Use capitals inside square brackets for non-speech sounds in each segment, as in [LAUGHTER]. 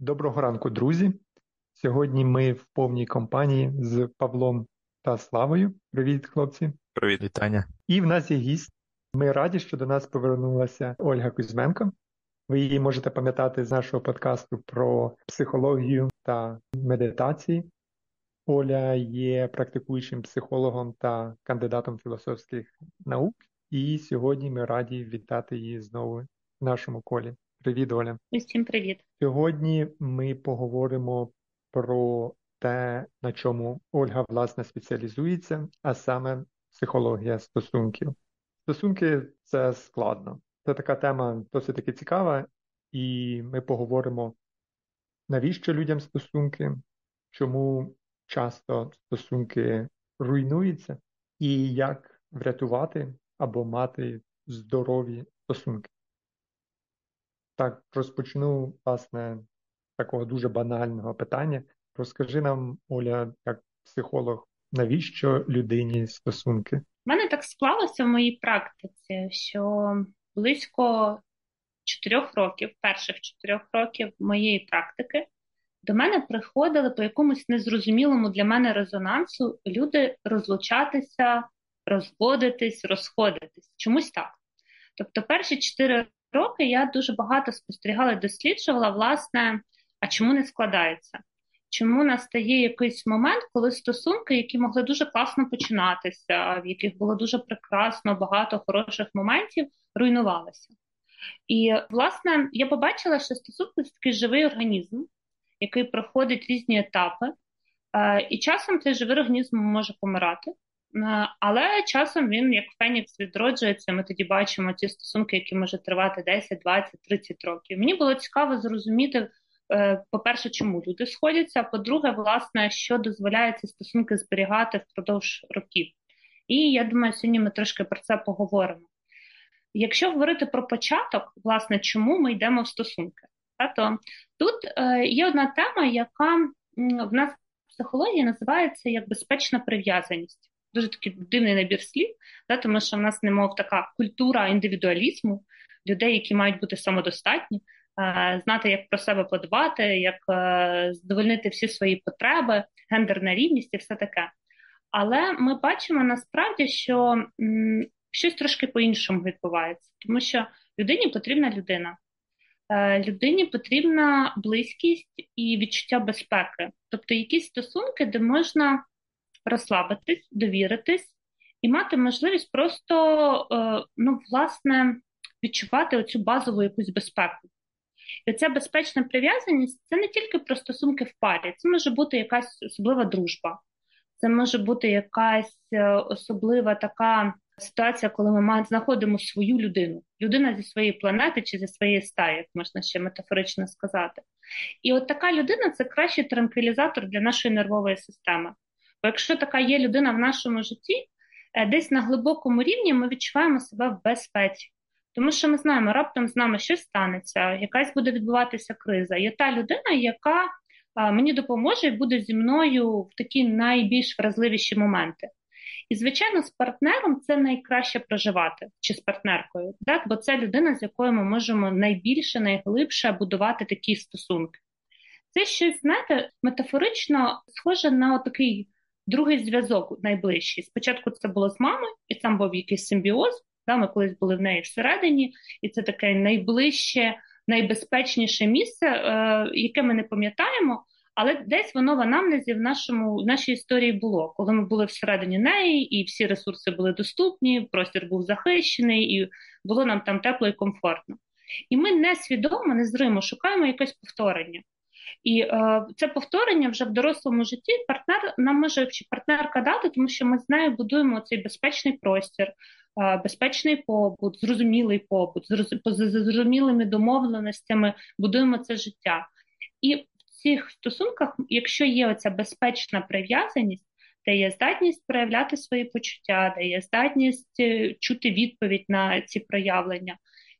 Доброго ранку, друзі. Сьогодні ми в повній компанії з Павлом та Славою. Привіт, хлопці. Привіт, вітання. І в нас є гість. Ми раді, що до нас повернулася Ольга Кузьменко. Ви її можете пам'ятати з нашого подкасту про психологію та медитації. Оля є практикуючим психологом та кандидатом філософських наук. І сьогодні ми раді вітати її знову в нашому колі. Привіт, Оля. Усім привіт. Сьогодні ми поговоримо про те, на чому Ольга власне спеціалізується, а саме психологія стосунків. Стосунки це складно. Це така тема досить таки цікава, і ми поговоримо, навіщо людям стосунки, чому часто стосунки руйнуються, і як врятувати або мати здорові стосунки. Так, розпочну, власне, такого дуже банального питання. Розкажи нам, Оля, як психолог, навіщо людині стосунки? У мене так склалося в моїй практиці, що близько чотирьох років, перших чотирьох років моєї практики, до мене приходили по якомусь незрозумілому для мене резонансу люди розлучатися, розводитись, розходитись. Чомусь так. Тобто, перші чотири роки я дуже багато спостерігала і досліджувала, власне, а чому не складається? Чому настає якийсь момент, коли стосунки, які могли дуже класно починатися, в яких було дуже прекрасно, багато хороших моментів, руйнувалися? І, власне, я побачила, що стосунки це такий живий організм, який проходить різні етапи, е, і часом цей живий організм може помирати. Е, але часом він, як Фенікс, відроджується. Ми тоді бачимо ті стосунки, які можуть тривати 10, 20, 30 років. Мені було цікаво зрозуміти, е, по-перше, чому люди сходяться, а по-друге, власне, що дозволяє ці стосунки зберігати впродовж років. І я думаю, сьогодні ми трошки про це поговоримо. Якщо говорити про початок, власне, чому ми йдемо в стосунки, то тут е, є одна тема, яка в нас в психології називається як безпечна прив'язаність дуже такий дивний набір слів, да, тому що в нас немов така культура індивідуалізму, людей, які мають бути самодостатні, е, знати, як про себе подбати, як е, задовольнити всі свої потреби, гендерна рівність і все таке. Але ми бачимо насправді, що м, щось трошки по-іншому відбувається, тому що людині потрібна людина. Е, людині потрібна близькість і відчуття безпеки, тобто якісь стосунки, де можна розслабитись, довіритись і мати можливість просто е, ну, власне, відчувати оцю базову якусь безпеку. І ця безпечна прив'язаність це не тільки про стосунки в парі, це може бути якась особлива дружба, це може бути якась е, особлива така ситуація, коли ми знаходимо свою людину, людина зі своєї планети чи зі своєї стаї, як можна ще метафорично сказати. І от така людина це кращий транквілізатор для нашої нервової системи. Бо якщо така є людина в нашому житті, е, десь на глибокому рівні ми відчуваємо себе в безпеці. Тому що ми знаємо, раптом з нами щось станеться, якась буде відбуватися криза. Є та людина, яка мені допоможе і буде зі мною в такі найбільш вразливіші моменти. І, звичайно, з партнером це найкраще проживати чи з партнеркою, так? бо це людина, з якою ми можемо найбільше, найглибше будувати такі стосунки. Це щось, знаєте, метафорично схоже на такий Другий зв'язок найближчий. Спочатку це було з мамою, і там був якийсь симбіоз. Да, Ми колись були в неї всередині, і це таке найближче, найбезпечніше місце, е, яке ми не пам'ятаємо, але десь воно в анамнезі в нашому в нашій історії було, коли ми були всередині неї, і всі ресурси були доступні, простір був захищений, і було нам там тепло і комфортно. І ми несвідомо, незримо шукаємо якесь повторення. І е, це повторення вже в дорослому житті партнер нам може чи партнерка дати, тому що ми з нею будуємо цей безпечний простір, е, безпечний побут, зрозумілий побут, з зрозумілими домовленостями будуємо це життя. І в цих стосунках, якщо є оця безпечна прив'язаність, де є здатність проявляти свої почуття, де є здатність е, чути відповідь на ці проявлення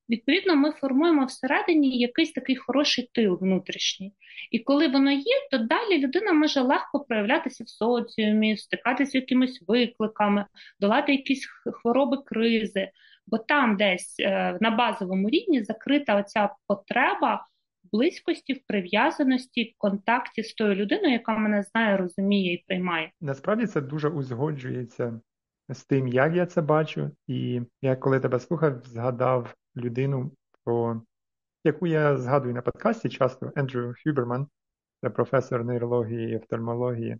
відповідно ми формуємо всередині якийсь такий хороший тил внутрішній. І коли воно є, то далі людина може легко проявлятися в соціумі, стикатися з якимись викликами, долати якісь хвороби, кризи. Бо там десь е, на базовому рівні закрита оця потреба близькості, в прив'язаності, в контакті з тою людиною, яка мене знає, розуміє і приймає. Насправді це дуже узгоджується з тим, як я це бачу, і я коли тебе слухав, згадав людину, про яку я згадую на подкасті часто Ендрю Хюберман, це професор нейрології і офтальмології.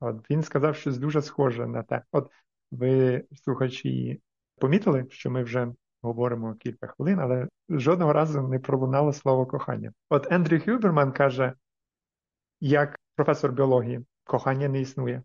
От він сказав щось дуже схоже на те. От ви, слухачі, помітили, що ми вже говоримо кілька хвилин, але жодного разу не пролунало слово кохання. От Ендрю Хюберман каже, як професор біології, кохання не існує.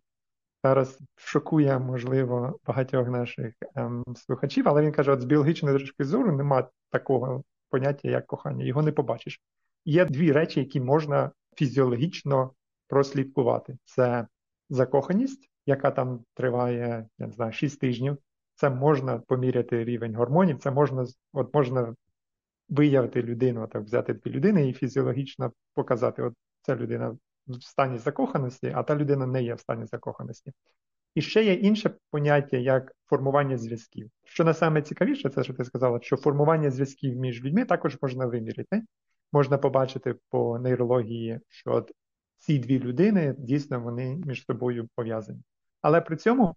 Зараз шокує, можливо, багатьох наших ем, слухачів, але він каже: от з біологічної точки зору немає такого поняття, як кохання, його не побачиш. Є дві речі, які можна фізіологічно прослідкувати: це закоханість, яка там триває, я не знаю, 6 тижнів. Це можна поміряти рівень гормонів, це можна от можна виявити людину, так взяти дві людини і фізіологічно показати, от ця людина в стані закоханості, а та людина не є в стані закоханості. І ще є інше поняття, як формування зв'язків. Що на саме цікавіше, це що ти сказала, що формування зв'язків між людьми також можна виміряти. Можна побачити по нейрології, що ці дві людини дійсно вони між собою пов'язані. Але при цьому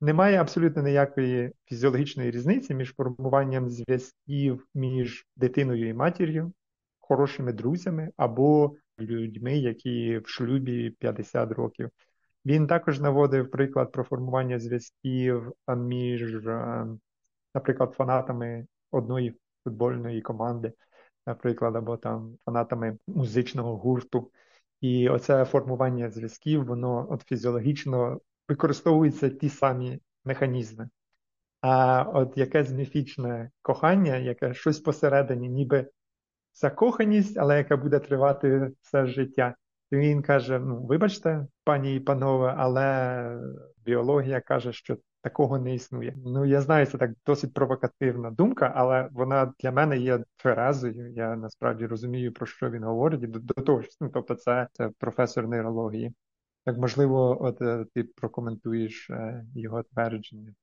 немає абсолютно ніякої фізіологічної різниці між формуванням зв'язків між дитиною і матір'ю, хорошими друзями або людьми, які в шлюбі 50 років. Він також наводив приклад про формування зв'язків між, наприклад, фанатами одної футбольної команди, наприклад, або там фанатами музичного гурту. І оце формування зв'язків, воно от фізіологічно використовуються ті самі механізми. А от якесь міфічне кохання, яке щось посередині, ніби закоханість, але яка буде тривати все життя. І він каже: ну, вибачте, пані і панове, але біологія каже, що такого не існує. Ну, я знаю, це так досить провокативна думка, але вона для мене є тверезою. Я насправді розумію, про що він говорить. І до, до того ж, ну, тобто, це, це професор нейрології. Так, можливо, от е, ти прокоментуєш е, його твердження.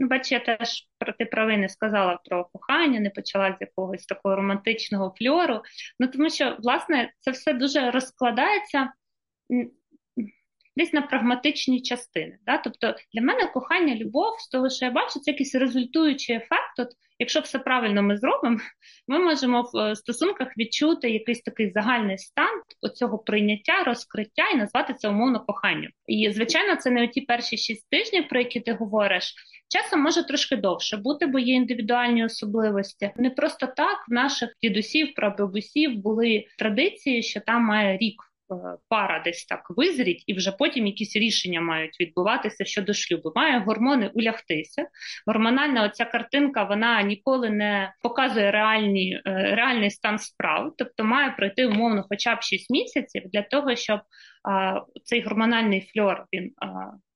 Ну, бач, я теж про ти правий не сказала про кохання, не почала з якогось такого романтичного фльору. Ну тому що, власне, це все дуже розкладається десь на прагматичні частини. Да? Тобто для мене кохання, любов, з того, що я бачу, це якийсь результуючий ефект. От, Якщо все правильно ми зробимо, [LAUGHS] ми можемо в е, стосунках відчути якийсь такий загальний стан оцього прийняття, розкриття і назвати це умовно коханням. І звичайно, це не оті перші шість тижнів, про які ти говориш. Часом може трошки довше бути, бо є індивідуальні особливості. Не просто так в наших дідусів, прабабусів були традиції, що там має рік пара десь так визріть, і вже потім якісь рішення мають відбуватися щодо шлюбу. Має гормони улягтися. Гормональна оця картинка вона ніколи не показує реальні, е, реальний стан справ, тобто має пройти умовно, хоча б 6 місяців для того, щоб а, цей гормональний фльор він а,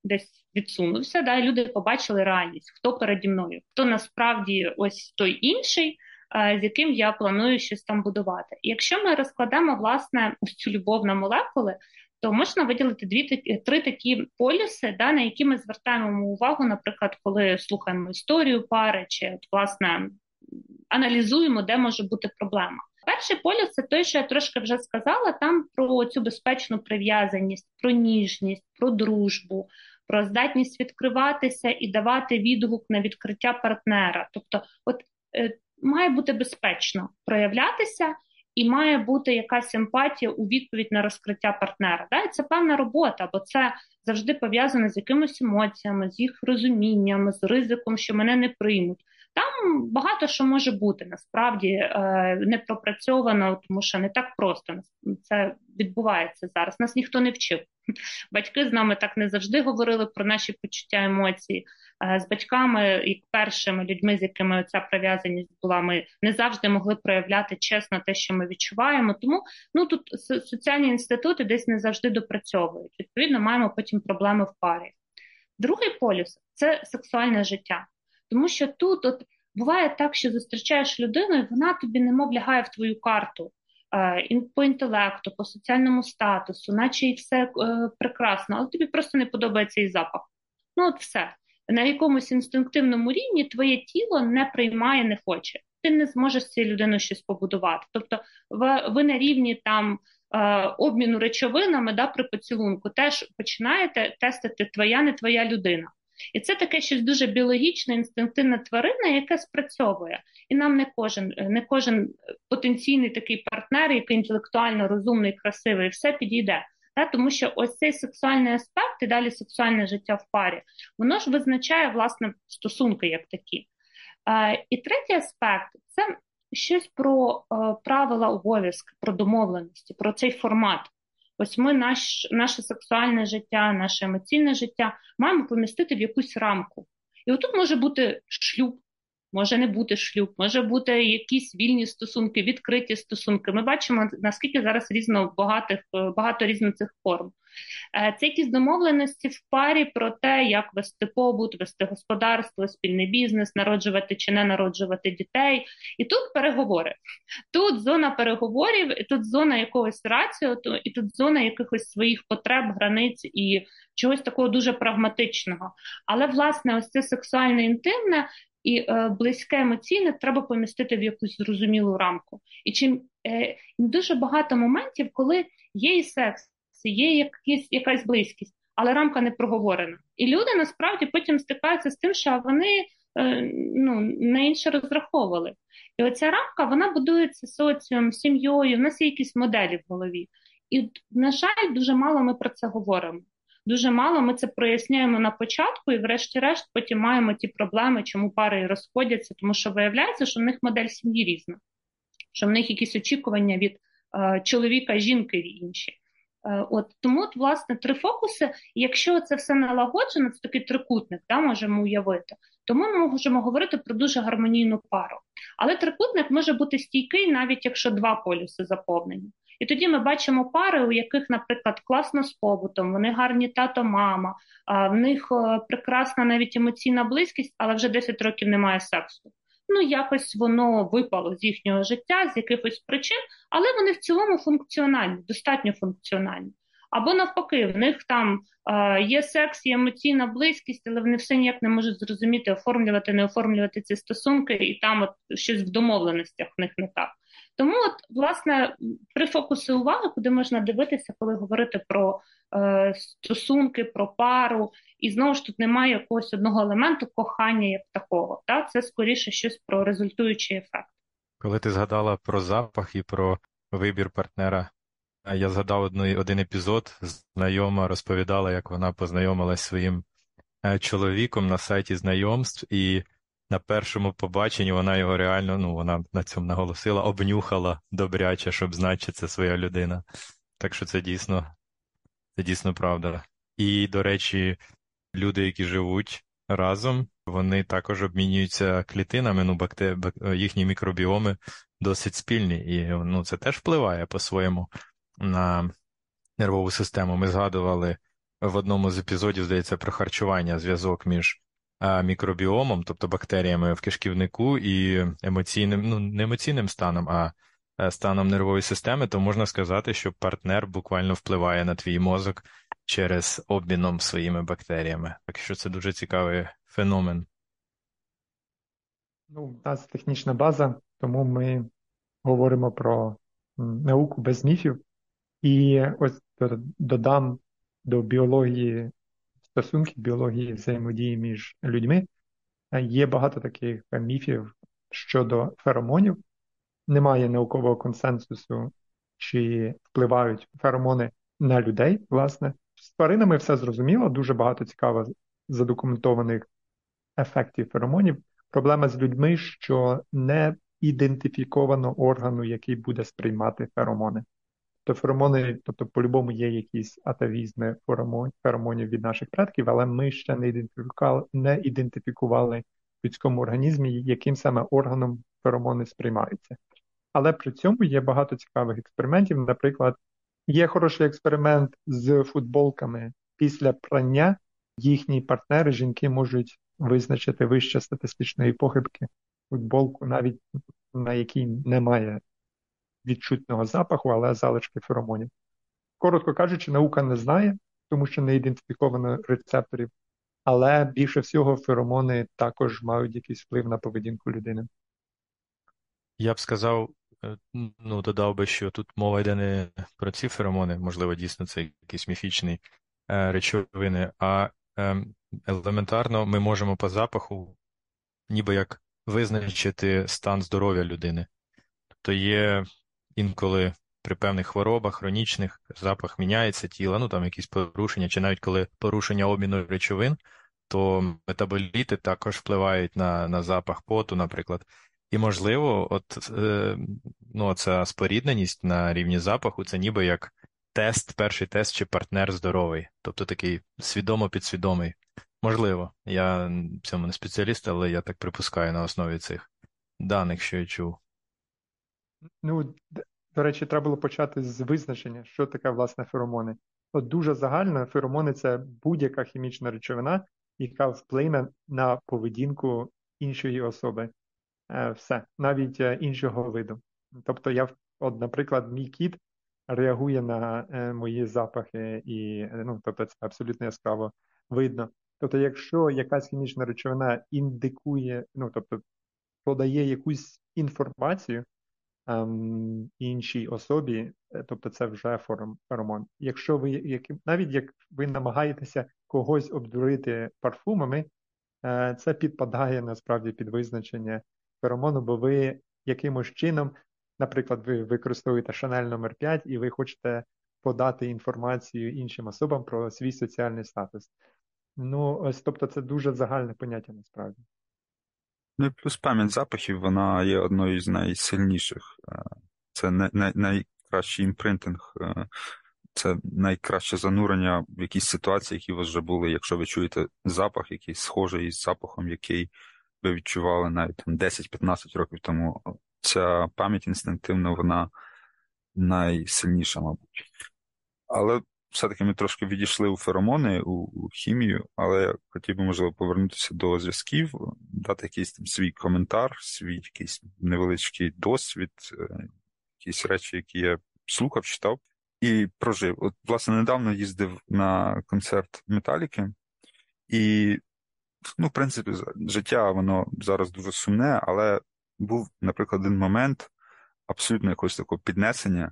десь відсунувся. Да, і люди побачили реальність, хто переді мною, хто насправді ось той інший. Е, з яким я планую щось там будувати. І якщо ми розкладемо власне ось цю любов на молекули, то можна виділити дві три такі полюси, да, на які ми звертаємо увагу, наприклад, коли слухаємо історію пари, чи от, власне аналізуємо, де може бути проблема. Перший полюс це той, що я трошки вже сказала, там про цю безпечну прив'язаність, про ніжність, про дружбу, про здатність відкриватися і давати відгук на відкриття партнера. Тобто, от е, має бути безпечно проявлятися. І має бути якась емпатія у відповідь на розкриття партнера. Да? І це певна робота, бо це завжди пов'язано з якимись емоціями, з їх розумінням, з ризиком, що мене не приймуть. Там багато що може бути насправді е, не пропрацьовано, тому що не так просто це відбувається зараз. Нас ніхто не вчив. Батьки з нами так не завжди говорили про наші почуття емоції. Е, з батьками і першими людьми, з якими ця прив'язаність була, ми не завжди могли проявляти чесно те, що ми відчуваємо. Тому ну тут соціальні інститути десь не завжди допрацьовують. Відповідно, маємо потім проблеми в парі. Другий полюс це сексуальне життя, тому що тут от буває так, що зустрічаєш людину, і вона тобі немов лягає в твою карту. Е, по інтелекту, по соціальному статусу, наче і все е, прекрасно, але тобі просто не подобається і запах. Ну, от все на якомусь інстинктивному рівні твоє тіло не приймає, не хоче. ти не зможеш цією людиною щось побудувати. Тобто, ви на рівні там Е, обміну речовинами да, при поцілунку, теж починаєте тестити твоя, не твоя людина. І це таке щось дуже біологічне, інстинктивна тварина, яке спрацьовує. І нам не кожен не кожен потенційний такий партнер, який інтелектуально розумний, красивий, все підійде. Да? Тому що ось цей сексуальний аспект і далі сексуальне життя в парі, воно ж визначає власне стосунки як такі. Е, І третій аспект це щось про е, правила обов'язки, про домовленості, про цей формат. Ось ми наш, наше сексуальне життя, наше емоційне життя маємо помістити в якусь рамку. І отут може бути шлюб, може не бути шлюб, може бути якісь вільні стосунки, відкриті стосунки. Ми бачимо, наскільки зараз різно багатих, е, багато різних цих форм. Е, це якісь домовленості в парі про те, як вести побут, вести господарство, спільний бізнес, народжувати чи не народжувати дітей. І тут переговори. Тут зона переговорів, і тут зона якогось раціо, і тут зона якихось своїх потреб, границь і чогось такого дуже прагматичного. Але, власне, ось це сексуальне інтимне. І е, близьке емоційне треба помістити в якусь зрозумілу рамку. І чим е, дуже багато моментів, коли є і секс, є якісь, якась близькість, але рамка не проговорена. І люди насправді потім стикаються з тим, що вони е, ну, на інше розраховували. І оця рамка вона будується соціум, сім'єю, в нас є якісь моделі в голові. І, на жаль, дуже мало ми про це говоримо. Дуже мало ми це проясняємо на початку, і, врешті-решт, потім маємо ті проблеми, чому пари розходяться, тому що виявляється, що в них модель сім'ї різна, що в них якісь очікування від е, чоловіка, жінки інші. Е, от тому, от, власне, три фокуси. Якщо це все налагоджено, це такий трикутник, да, можемо уявити, то ми можемо говорити про дуже гармонійну пару. Але трикутник може бути стійкий, навіть якщо два полюси заповнені. І тоді ми бачимо пари, у яких, наприклад, класно з побутом, вони гарні тато, мама, в них е, прекрасна навіть емоційна близькість, але вже 10 років немає сексу ну якось воно випало з їхнього життя з якихось причин, але вони в цілому функціональні, достатньо функціональні. Або навпаки, в них там е, є секс, є емоційна близькість, але вони все ніяк не можуть зрозуміти, оформлювати, не оформлювати ці стосунки, і там от щось в домовленостях в них не так. Тому, от, власне, три фокуси уваги, куди можна дивитися, коли говорити про е, стосунки, про пару, і знову ж тут немає якогось одного елементу кохання як такого. Та? Це скоріше щось про результуючий ефект. Коли ти згадала про запах і про вибір партнера, я згадав одну, один епізод, знайома розповідала, як вона познайомилась своїм е, чоловіком на сайті знайомств, і на першому побаченні вона його реально, ну вона на цьому наголосила, обнюхала добряче, щоб знати, чи це своя людина. Так що це дійсно, це дійсно правда. І, до речі, люди, які живуть разом, вони також обмінюються клітинами, ну, бактер... їхні мікробіоми досить спільні, і ну, це теж впливає по-своєму на нервову систему. Ми згадували в одному з епізодів, здається, про харчування зв'язок між мікробіомом, тобто бактеріями в кишківнику і емоційним, ну не емоційним станом, а е, станом нервової системи, то можна сказати, що партнер буквально впливає на твій мозок через обміном своїми бактеріями. Так що це дуже цікавий феномен. Ну, У нас технічна база, тому ми говоримо про науку без міфів. І ось додам до біології стосунків, біології взаємодії між людьми. Є багато таких міфів щодо феромонів. Немає наукового консенсусу, чи впливають феромони на людей, власне. З тваринами все зрозуміло, дуже багато цікаво задокументованих ефектів феромонів. Проблема з людьми, що не ідентифіковано органу, який буде сприймати феромони. То феромони, тобто, по-любому є якісь атавізми феромонів від наших предків, але ми ще не ідентифікували, не ідентифікували в людському організмі, яким саме органом феромони сприймаються. Але при цьому є багато цікавих експериментів. Наприклад, Є хороший експеримент з футболками. Після прання їхні партнери, жінки можуть визначити вище статистичної похибки футболку, навіть на якій немає відчутного запаху, але залишки феромонів. Коротко кажучи, наука не знає, тому що не ідентифіковано рецепторів, але більше всього феромони також мають якийсь вплив на поведінку людини. Я б сказав, е, ну, додав би, що тут мова йде не про ці феромони, можливо, дійсно це якісь міфічні е, речовини, а е, елементарно ми можемо по запаху ніби як визначити стан здоров'я людини. Тобто є інколи при певних хворобах, хронічних, запах міняється тіла, ну там якісь порушення, чи навіть коли порушення обміну речовин, то метаболіти також впливають на на запах поту, наприклад. І, можливо, от е, ну, ця спорідненість на рівні запаху це ніби як тест, перший тест, чи партнер здоровий, тобто такий свідомо підсвідомий. Можливо, я в цьому не спеціаліст, але я так припускаю на основі цих даних, що я чув. Ну, до речі, треба було почати з визначення, що таке власне феромони. От дуже загально феромони це будь-яка хімічна речовина, яка вплине на поведінку іншої особи. Е, все, навіть е, іншого виду. Тобто, я, от, наприклад, мій кіт реагує на е, мої запахи, і ну, тобто, це абсолютно яскраво видно. Тобто, якщо якась хімічна речовина індикує, ну тобто подає якусь інформацію ем, іншій особі, тобто це вже феромон. Якщо ви як, навіть як ви намагаєтеся когось обдурити парфумами, е, це підпадає насправді під визначення феромону, бо ви якимось чином, наприклад, ви використовуєте Шанель номер 5 і ви хочете подати інформацію іншим особам про свій соціальний статус. Ну, ось тобто, це дуже загальне поняття насправді. Ну і плюс пам'ять запахів, вона є одною з найсильніших. Е, це най- най- найкращий імпринтинг, е, це найкраще занурення в якісь ситуації, які у вас вже були. Якщо ви чуєте запах, який схожий із запахом, який ви відчували навіть 10-15 років тому, ця пам'ять інстинктивно, вона найсильніша, мабуть. Але все-таки ми трошки відійшли у феромони, у, у хімію, але хотів би, можливо, повернутися до зв'язків, дати якийсь там свій коментар, свій якийсь невеличкий досвід, е, якісь речі, які я слухав, читав і прожив. От, власне, недавно їздив на концерт Металіки, і, ну, в принципі, життя воно зараз дуже сумне, але був, наприклад, один момент абсолютно якогось такого піднесення,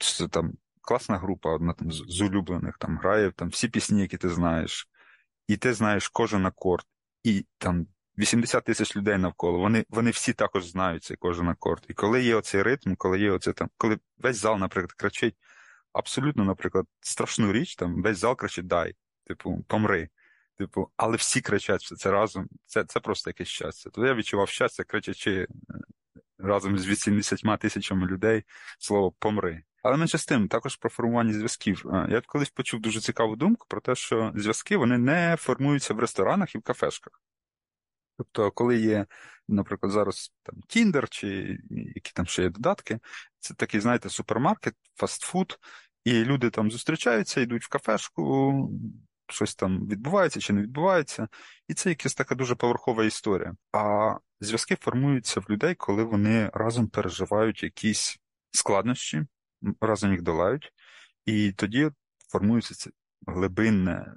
що там класна група, одна там з улюблених там грає там всі пісні, які ти знаєш, і ти знаєш кожен акорд, і там 80 тисяч людей навколо, вони вони всі також знають цей кожен акорд. І коли є оцей ритм, коли є оце там, коли весь зал, наприклад, кричить абсолютно, наприклад, страшну річ, там весь зал кричить дай, типу, помри. Типу, але всі кричать що це разом, це це просто якесь щастя. То я відчував щастя, кричачи е, разом з 80 тисячами людей слово помри. Але менше з тим, також про формування зв'язків. Я колись почув дуже цікаву думку про те, що зв'язки вони не формуються в ресторанах і в кафешках. Тобто, коли є, наприклад, зараз там Тіндер чи які там ще є додатки, це такий, знаєте, супермаркет, фастфуд, і люди там зустрічаються, йдуть в кафешку, щось там відбувається чи не відбувається, і це якась така дуже поверхова історія. А зв'язки формуються в людей, коли вони разом переживають якісь складнощі, разом їх долають, і тоді формується це глибинне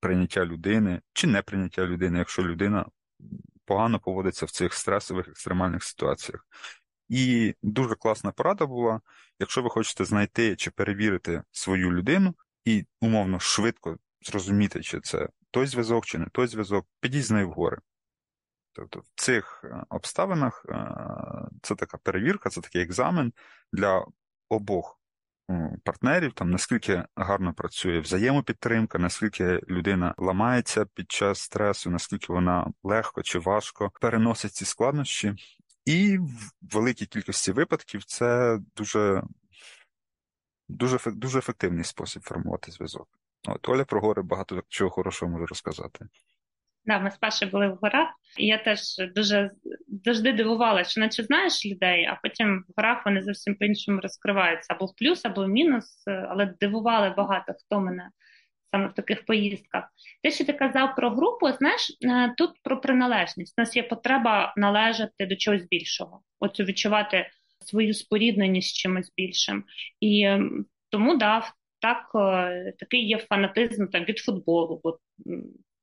прийняття людини чи неприйняття людини, якщо людина погано поводиться в цих стресових екстремальних ситуаціях. І дуже класна порада була, якщо ви хочете знайти чи перевірити свою людину і умовно швидко зрозуміти, чи це той зв'язок, чи не той зв'язок, підіть з нею вгори. Тобто в цих е, обставинах е, це така перевірка, це такий екзамен для обох партнерів, там наскільки гарно працює взаємопідтримка, наскільки людина ламається під час стресу, наскільки вона легко чи важко переносить ці складнощі. І в великій кількості випадків це дуже дуже, дуже ефективний спосіб формувати зв'язок. От Оля про гори багато чого хорошого може розказати. Да, ми спершу були в горах, і я теж дуже завжди дивувалася, що наче знаєш людей, а потім в горах вони зовсім по-іншому розкриваються або в плюс, або в мінус, але дивували багато хто мене саме в таких поїздках. Те, що ти казав про групу, знаєш, е, тут про приналежність. У нас є потреба належати до чогось більшого, оцю відчувати свою спорідненість з чимось більшим. І тому да, так, е, такий є фанатизм там від футболу. Бо,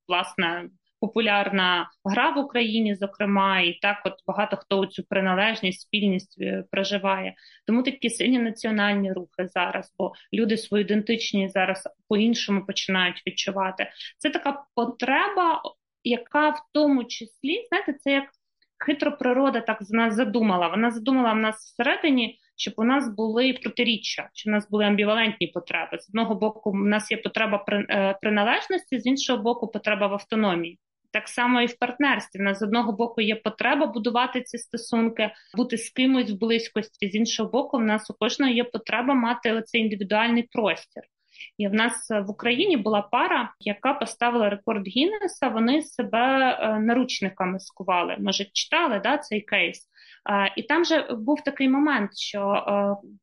власне, популярна гра в Україні, зокрема, і так от багато хто цю приналежність, спільність е, проживає. Тому такі сильні національні рухи зараз, бо люди свою ідентичність зараз по-іншому починають відчувати. Це така потреба, яка в тому числі, знаєте, це як хитро природа так з нас задумала. Вона задумала в нас всередині, щоб у нас були протиріччя, щоб у нас були амбівалентні потреби. З одного боку, у нас є потреба е, приналежності, з іншого боку, потреба в автономії. Так само і в партнерстві. У нас з одного боку є потреба будувати ці стосунки, бути з кимось в близькості. З іншого боку, в нас у кожного є потреба мати оцей індивідуальний простір. І в нас в Україні була пара, яка поставила рекорд Гіннеса. Вони себе е, наручниками скували. Може, читали да, цей кейс. І там же був такий момент, що е,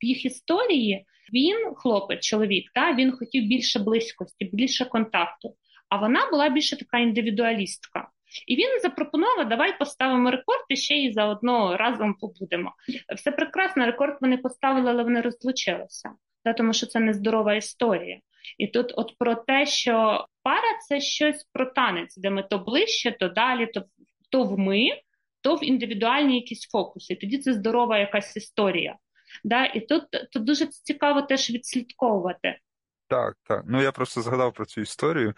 в їх історії він, хлопець, чоловік, да, він хотів більше близькості, більше контакту. А вона була більше така індивідуалістка. І він запропонував, давай поставимо рекорд і ще й заодно разом побудемо. Все прекрасно, рекорд вони поставили, але вони розлучилися тому що це нездорова історія. І тут, от про те, що пара це щось про танець, де ми то ближче, то далі, то то в ми, то в індивідуальні якісь фокуси. тоді це здорова якась історія. Да? І тут, тут дуже цікаво теж відслідковувати. Так, так. Ну я просто згадав про цю історію.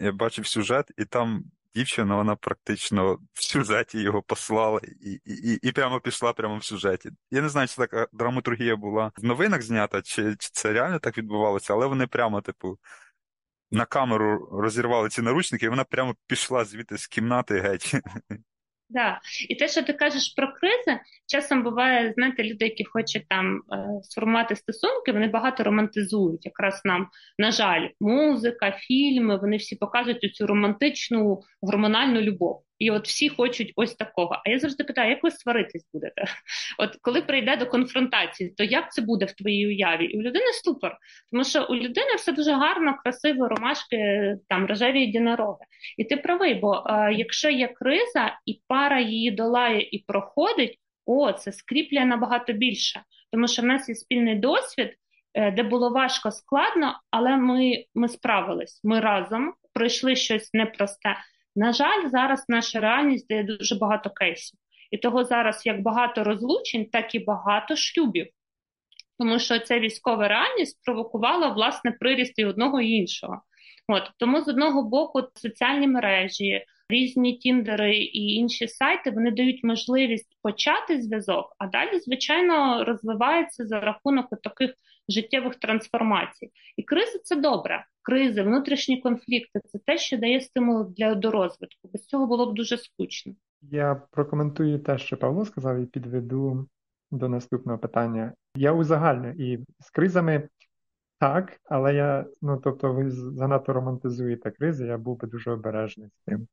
Я бачив сюжет, і там дівчина, вона практично в сюжеті його послала і і, і прямо пішла прямо в сюжеті. Я не знаю, чи така драматургія була в новинах знята, чи, чи це реально так відбувалося, але вони прямо, типу, на камеру розірвали ці наручники, і вона прямо пішла звідти з кімнати геть. [LAUGHS] Да. І те, що ти кажеш про кризи, часом буває, знаєте, люди, які хочуть там е, сформувати стосунки, вони багато романтизують. Якраз нам, на жаль, музика, фільми, вони всі показують цю романтичну гормональну любов. І от всі хочуть ось такого. А я завжди питаю, як ви сваритись будете? [LAUGHS] От коли прийде до конфронтації, то як це буде в твоїй уяві? І у людини ступор, тому що у людини все дуже гарно, красиво, ромашки, там рожеві єдинороги. І ти правий, бо е, якщо є криза і пара її долає і проходить, о, це скріплює набагато більше, тому що в нас є спільний досвід. Е, де було важко складно, але ми ми справились. Ми разом пройшли щось непросте. На жаль, зараз наша реальність дає дуже багато кейсів. І того зараз як багато розлучень, так і багато шлюбів. Тому що ця військова реальність провокувала власне приріст і одного і іншого. От Тому з одного боку соціальні мережі, різні тіндери і інші сайти вони дають можливість почати зв'язок, а далі, звичайно, розвивається за рахунок таких життєвих трансформацій. І криза це добре. Кризи, внутрішні конфлікти це те, що дає стимул для до розвитку. Без цього було б дуже скучно. Я прокоментую те, що Павло сказав, і підведу до наступного питання. Я узагальню і з кризами так, але я, ну тобто, ви занадто романтизуєте кризи, я був би дуже обережний з тим.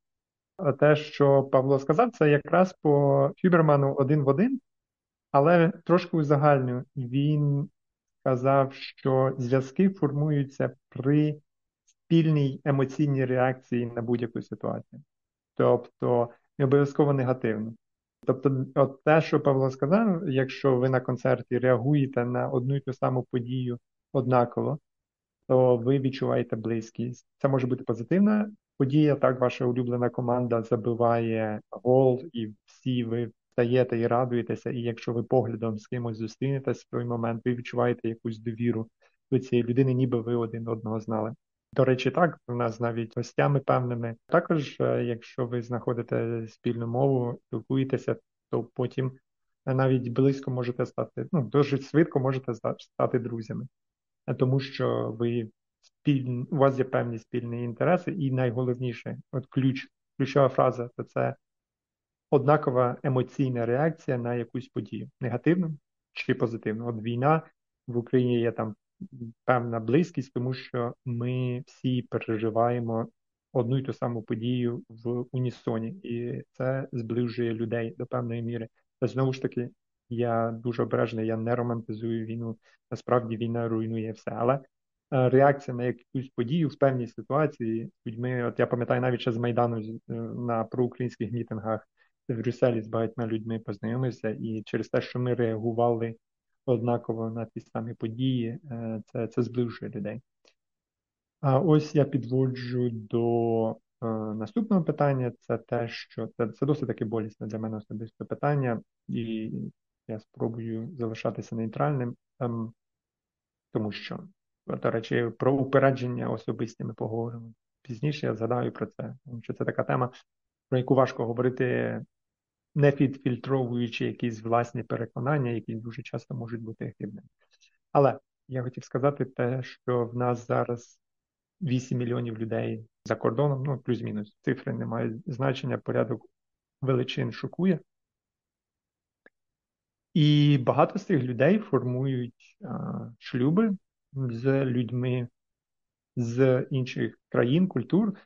А те, що Павло сказав, це якраз по Фіберману один в один, але трошки узагальню. Він сказав, що зв'язки формуються при спільній емоційній реакції на будь-яку ситуацію, тобто не обов'язково негативно. Тобто, от те, що Павло сказав, якщо ви на концерті реагуєте на одну й ту саму подію однаково, то ви відчуваєте близькість. Це може бути позитивна подія. Так, ваша улюблена команда забиває гол, і всі ви встаєте і радуєтеся. І якщо ви поглядом з кимось зустрінетесь в той момент, ви відчуваєте якусь довіру до цієї людини, ніби ви один одного знали. До речі, так, у нас навіть гостями певними. Також, е, якщо ви знаходите спільну мову, спілкуєтеся, то потім навіть близько можете стати, ну, дуже швидко можете стати друзями, тому що ви спіль... у вас є певні спільні інтереси, і найголовніше, от ключ, ключова фраза, то це однакова емоційна реакція на якусь подію, негативну чи позитивну. От війна в Україні є там певна близькість, тому що ми всі переживаємо одну й ту саму подію в унісоні, і це зближує людей до певної міри. Та знову ж таки, я дуже обережний, я не романтизую війну. Насправді війна руйнує все. Але е, реакція на якусь подію в певній ситуації людьми, от я пам'ятаю навіть ще з Майдану е, на проукраїнських мітингах в Брюсселі з багатьма людьми познайомився, і через те, що ми реагували однаково на ті самі події, е, це це зближує людей. А ось я підводжу до наступного питання це те, що це це досить таки болісне для мене особисте питання, і я спробую залишатися нейтральним, ем, тому що, до речі, про упередження особисті ми поговоримо. Пізніше я згадаю про це, тому що це така тема, про яку важко говорити, не підфільтровуючи якісь власні переконання, які дуже часто можуть бути хибними. Але я хотів сказати те, що в нас зараз 8 мільйонів людей за кордоном, ну плюс-мінус цифри не мають значення, порядок величин шокує. І багато з цих людей формують а, шлюби з людьми з інших країн, культур.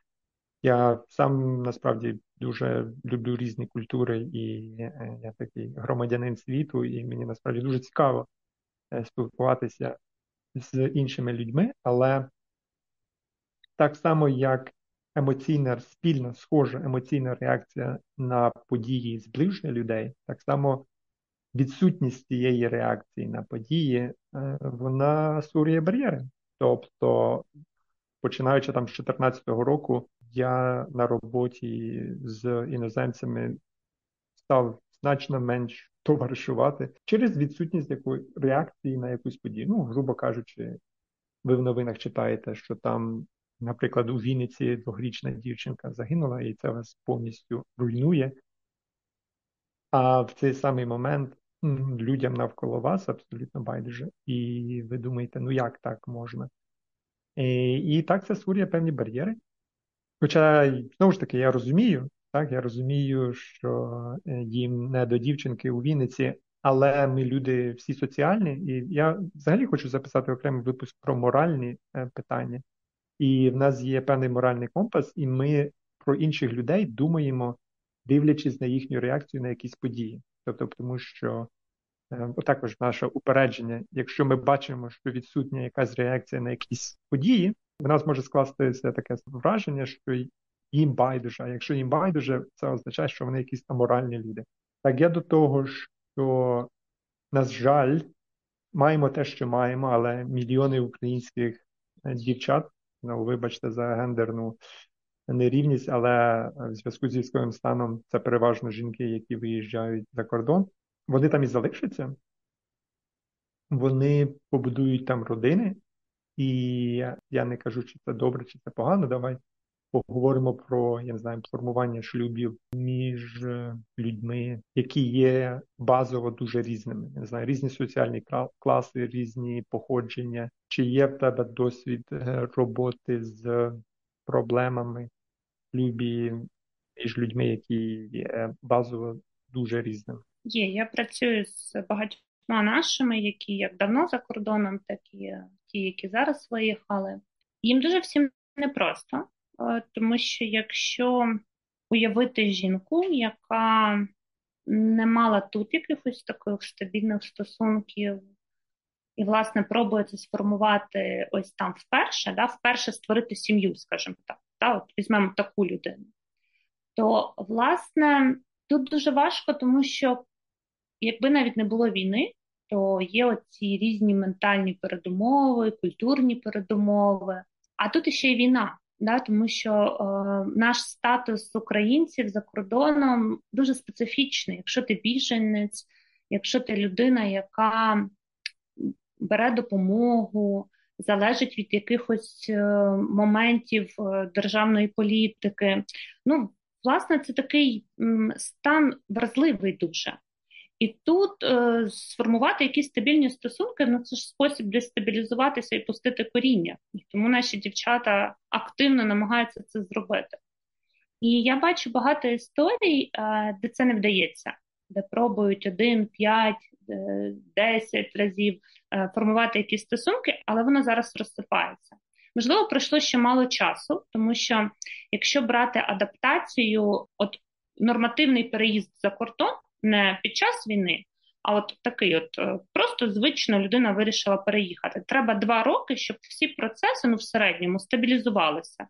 Я сам насправді дуже люблю різні культури, і е, я такий громадянин світу, і мені насправді дуже цікаво е, спілкуватися з іншими людьми, але так само, як емоційна спільна, схожа емоційна реакція на події зближення людей, так само відсутність цієї реакції на події, е, вона створює бар'єри. Тобто, починаючи там з 2014 року, я на роботі з іноземцями став значно менш товаришувати через відсутність якої реакції на якусь подію. Ну, грубо кажучи, ви в новинах читаєте, що там, наприклад, у Вінниці двохрічна дівчинка загинула, і це вас повністю руйнує. А в цей самий момент людям навколо вас абсолютно байдуже. І ви думаєте, ну як так можна? І, і так це створює певні бар'єри. Хоча, знову ж таки, я розумію, так, я розумію, що е, їм не до дівчинки у Вінниці, але ми люди всі соціальні, і я взагалі хочу записати окремий випуск про моральні е, питання. І в нас є певний моральний компас, і ми про інших людей думаємо, дивлячись на їхню реакцію на якісь події. Тобто, тому що е, також наше упередження, якщо ми бачимо, що відсутня якась реакція на якісь події, в нас може скластися таке враження, що їм байдуже. А якщо їм байдуже, це означає, що вони якісь аморальні люди. Так я до того, що, на жаль, маємо те, що маємо, але мільйони українських е, дівчат, ну вибачте, за гендерну нерівність, але в зв'язку з військовим станом це переважно жінки, які виїжджають за кордон. Вони там і залишаться, вони побудують там родини, і я не кажу, чи це добре, чи це погано. Давай поговоримо про я не знаю формування шлюбів між е, людьми, які є базово дуже різними. Я не знаю, різні соціальні класи, різні походження. Чи є в тебе досвід е, роботи з проблемами шлюбі між людьми, які є базово дуже різними? Є, я працюю з багатьма нашими, які як давно за кордоном, так і ті, які зараз виїхали. Їм дуже всім непросто. Е, тому що якщо уявити жінку, яка не мала тут якихось таких стабільних стосунків, і, власне, пробує це сформувати ось там вперше, да, вперше створити сім'ю, скажімо так, да, от візьмемо таку людину, то, власне, тут дуже важко, тому що якби навіть не було війни, то є оці різні ментальні передумови, культурні передумови, а тут іще й війна да, тому що е, наш статус українців за кордоном дуже специфічний. Якщо ти біженець, якщо ти людина, яка бере допомогу, залежить від якихось е, моментів е, державної політики, ну, власне, це такий м, стан вразливий дуже. І тут е, сформувати якісь стабільні стосунки ну це ж спосіб дестабілізуватися і пустити коріння. Тому наші дівчата активно намагаються це зробити. І я бачу багато історій, е, де це не вдається, де пробують один, п'ять, е, десять разів е, формувати якісь стосунки, але воно зараз розсипається. Можливо, пройшло ще мало часу, тому що якщо брати адаптацію, от нормативний переїзд за кордон не під час війни, а от такий, от е, просто звично людина вирішила переїхати. Треба два роки, щоб всі процеси ну в середньому стабілізувалися,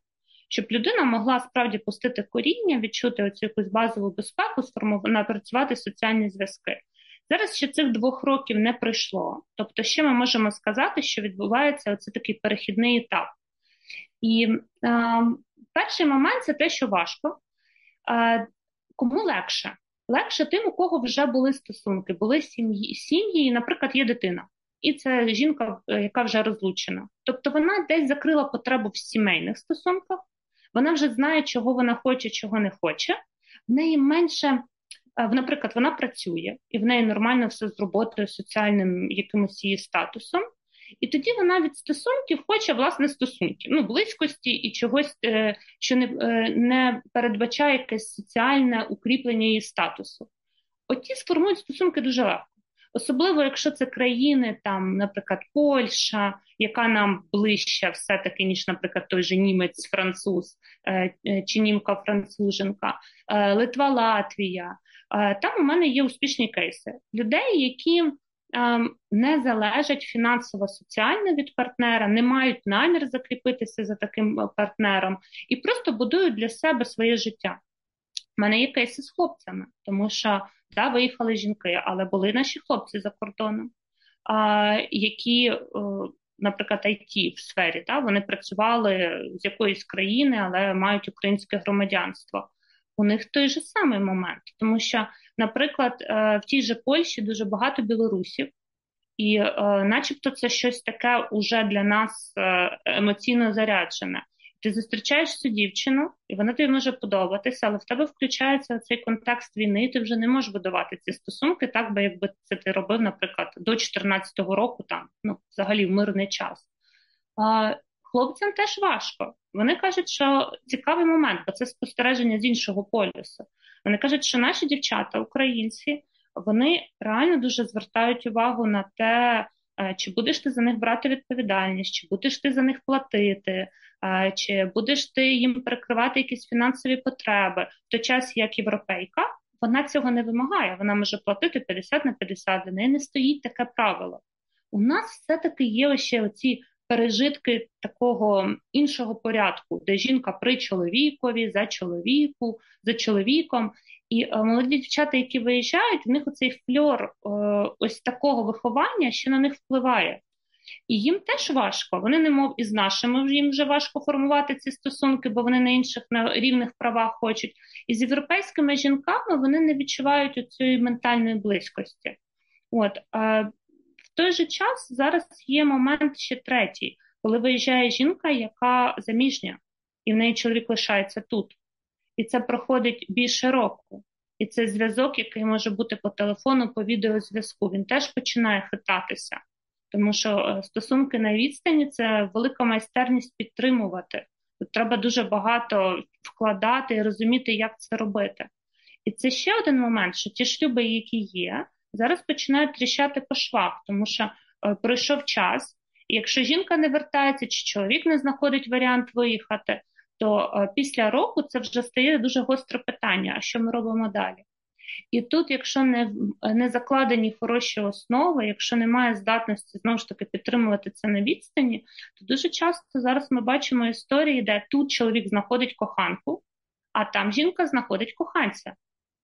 щоб людина могла справді пустити коріння, відчути оцю якусь базову безпеку, напрацювати соціальні зв'язки. Зараз ще цих двох років не пройшло. Тобто, ще ми можемо сказати, що відбувається оце такий перехідний етап. І е, перший момент це те, що важко. Кому легше? Легше тим, у кого вже були стосунки, були сім'ї, сім'ї, наприклад, є дитина, і це жінка, е, яка вже розлучена. Тобто вона десь закрила потребу в сімейних стосунках, вона вже знає, чого вона хоче, чого не хоче. В неї менше, е, наприклад, вона працює, і в неї нормально все з роботою, соціальним якимось її статусом. І тоді вона від стосунків хоче власне стосунків, ну близькості і чогось, е, що не не передбачає якесь соціальне укріплення її статусу. Оті сформують стосунки дуже легко. Особливо, якщо це країни, там, наприклад, Польща, яка нам ближча все-таки, ніж, наприклад, той же німець, француз е, е, чи німка француженка, е, Литва, Латвія. Там у мене є успішні кейси людей, які не залежать фінансово соціально від партнера, не мають намір закріпитися за таким партнером і просто будують для себе своє життя. У мене є кейси з хлопцями, тому що да, виїхали жінки, але були наші хлопці за кордоном, а, які, наприклад, IT в сфері, да, вони працювали з якоїсь країни, але мають українське громадянство. У них той же самий момент, тому що, наприклад, е, в тій же Польщі дуже багато білорусів, і, е, начебто, це щось таке уже для нас е, емоційно заряджене. Ти зустрічаєш цю дівчину, і вона тобі може подобатися, але в тебе включається цей контекст війни, і ти вже не можеш будувати ці стосунки, так би якби це ти робив, наприклад, до 2014 року, там ну взагалі в мирний час. А, Хлопцям теж важко. Вони кажуть, що цікавий момент, бо це спостереження з іншого полюсу. Вони кажуть, що наші дівчата, українці, вони реально дуже звертають увагу на те, е, чи будеш ти за них брати відповідальність, чи будеш ти за них платити, чи будеш ти їм перекривати якісь фінансові потреби, в той час як європейка, вона цього не вимагає. Вона може платити 50 на 50, для неї не стоїть таке правило. У нас все-таки є ще оці пережитки такого іншого порядку, де жінка при чоловікові, за чоловіку, за чоловіком. І е, молоді дівчата, які виїжджають, в них оцей фльор е, ось такого виховання, що на них впливає. І їм теж важко. Вони, немов і з нашими їм вже важко формувати ці стосунки, бо вони на інших на рівних правах хочуть. І з європейськими жінками вони не відчувають цієї ментальної близькості. От в той же час зараз є момент ще третій, коли виїжджає жінка, яка заміжня, і в неї чоловік лишається тут. І це проходить більше року. І це зв'язок, який може бути по телефону, по відеозв'язку, він теж починає хитатися тому що е, стосунки на відстані це велика майстерність підтримувати. Тут треба дуже багато вкладати і розуміти, як це робити. І це ще один момент, що ті шлюби, які є, зараз починають тріщати по швах, тому що е, пройшов час, і якщо жінка не вертається, чи чоловік не знаходить варіант виїхати, то е, після року це вже стає дуже гостре питання: а що ми робимо далі? І тут, якщо не не закладені хороші основи, якщо немає здатності знову ж таки підтримувати це на відстані, то дуже часто зараз ми бачимо історії, де тут чоловік знаходить коханку, а там жінка знаходить коханця,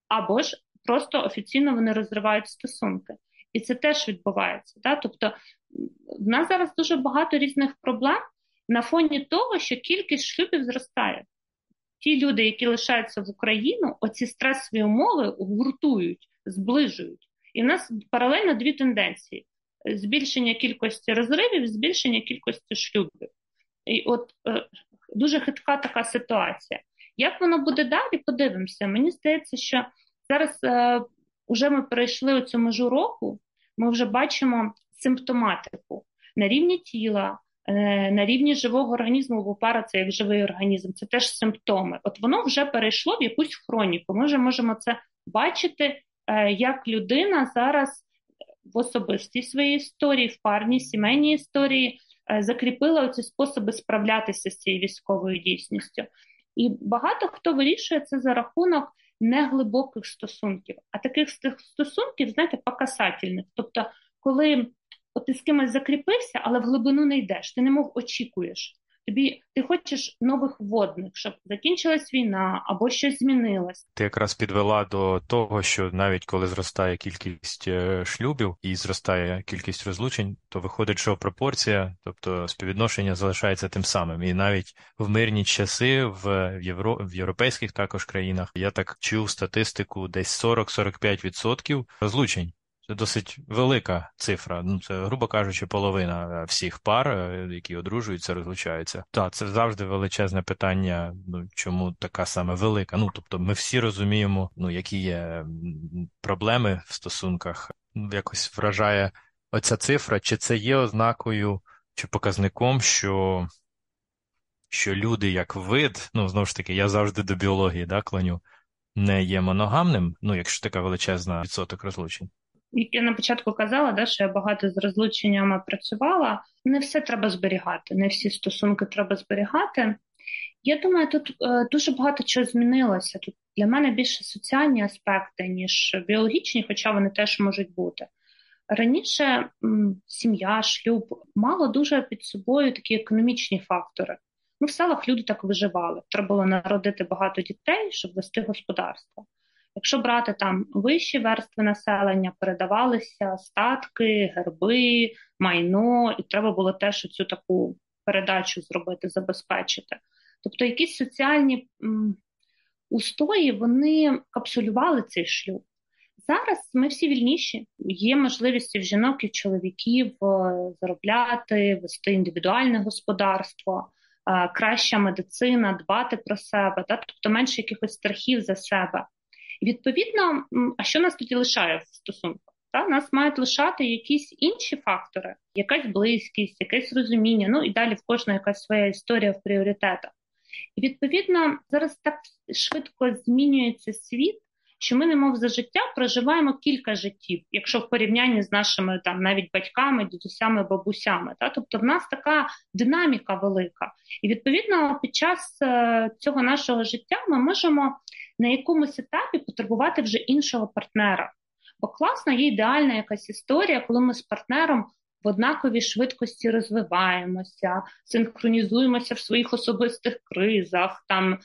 або ж просто офіційно вони розривають стосунки. І це теж відбувається. Да? Тобто в нас зараз дуже багато різних проблем на фоні того, що кількість шлюбів зростає ті люди, які лишаються в Україну, оці стресові умови гуртують, зближують. І в нас паралельно дві тенденції: збільшення кількості розривів, збільшення кількості шлюбів. І от е, дуже хитка така ситуація. Як воно буде далі? Подивимося. Мені здається, що зараз е, вже ми перейшли цю межу року, ми вже бачимо симптоматику на рівні тіла, Е, на рівні живого організму, бо пара це як живий організм, це теж симптоми. От воно вже перейшло в якусь хроніку. Ми вже можемо це бачити, е, як людина зараз в особистій своїй історії, в парній сімейній історії е, закріпила ці способи справлятися з цією військовою дійсністю. І багато хто вирішує це за рахунок неглибоких стосунків, а таких стосунків, знаєте, покасательних. Тобто, коли от ти з кимось закріпився, але в глибину не йдеш, ти не мов очікуєш. Тобі ти хочеш нових водних, щоб закінчилась війна або щось змінилось. Ти якраз підвела до того, що навіть коли зростає кількість е, шлюбів і зростає кількість розлучень, то виходить, що пропорція, тобто співвідношення залишається тим самим. І навіть в мирні часи в євро в європейських також країнах я так чув статистику, десь 40-45% розлучень. Досить велика цифра. Ну це, грубо кажучи, половина всіх пар, е, які одружуються, розлучаються. Так, це завжди величезне питання. Ну чому така саме велика? Ну тобто, ми всі розуміємо, ну які є проблеми в стосунках. Якось вражає оця цифра, чи це є ознакою чи показником, що що люди як вид, ну знову ж таки, я завжди до біології да, клоню, не є моногамним, ну якщо така величезна відсоток розлучень як я на початку казала, да, що я багато з розлученнями працювала. Не все треба зберігати, не всі стосунки треба зберігати. Я думаю, тут е, дуже багато чого змінилося. Тут для мене більше соціальні аспекти, ніж біологічні, хоча вони теж можуть бути. Раніше м, сім'я, шлюб мало дуже під собою такі економічні фактори. Ну, в селах люди так виживали. Треба було народити багато дітей, щоб вести господарство. Якщо брати там вищі верстви населення, передавалися статки, герби, майно, і треба було теж цю таку передачу зробити, забезпечити. Тобто якісь соціальні устої вони капсулювали цей шлюб. Зараз ми всі вільніші, є можливість в жінок і в чоловіків е, заробляти, вести індивідуальне господарство, е, краща медицина, дбати про себе, тобто менше якихось страхів за себе. Відповідно, а що нас тоді лишає в стосунках? Та нас мають лишати якісь інші фактори, якась близькість, якесь розуміння. Ну і далі в кожного якась своя історія в пріоритетах. І відповідно зараз так швидко змінюється світ, що ми, немов за життя, проживаємо кілька життів, якщо в порівнянні з нашими там навіть батьками, дідусями, бабусями. Та? Тобто в нас така динаміка велика. І відповідно під час е, цього нашого життя ми можемо на якомусь етапі потребувати вже іншого партнера. Бо класна є ідеальна якась історія, коли ми з партнером в однаковій швидкості розвиваємося, синхронізуємося в своїх особистих кризах, там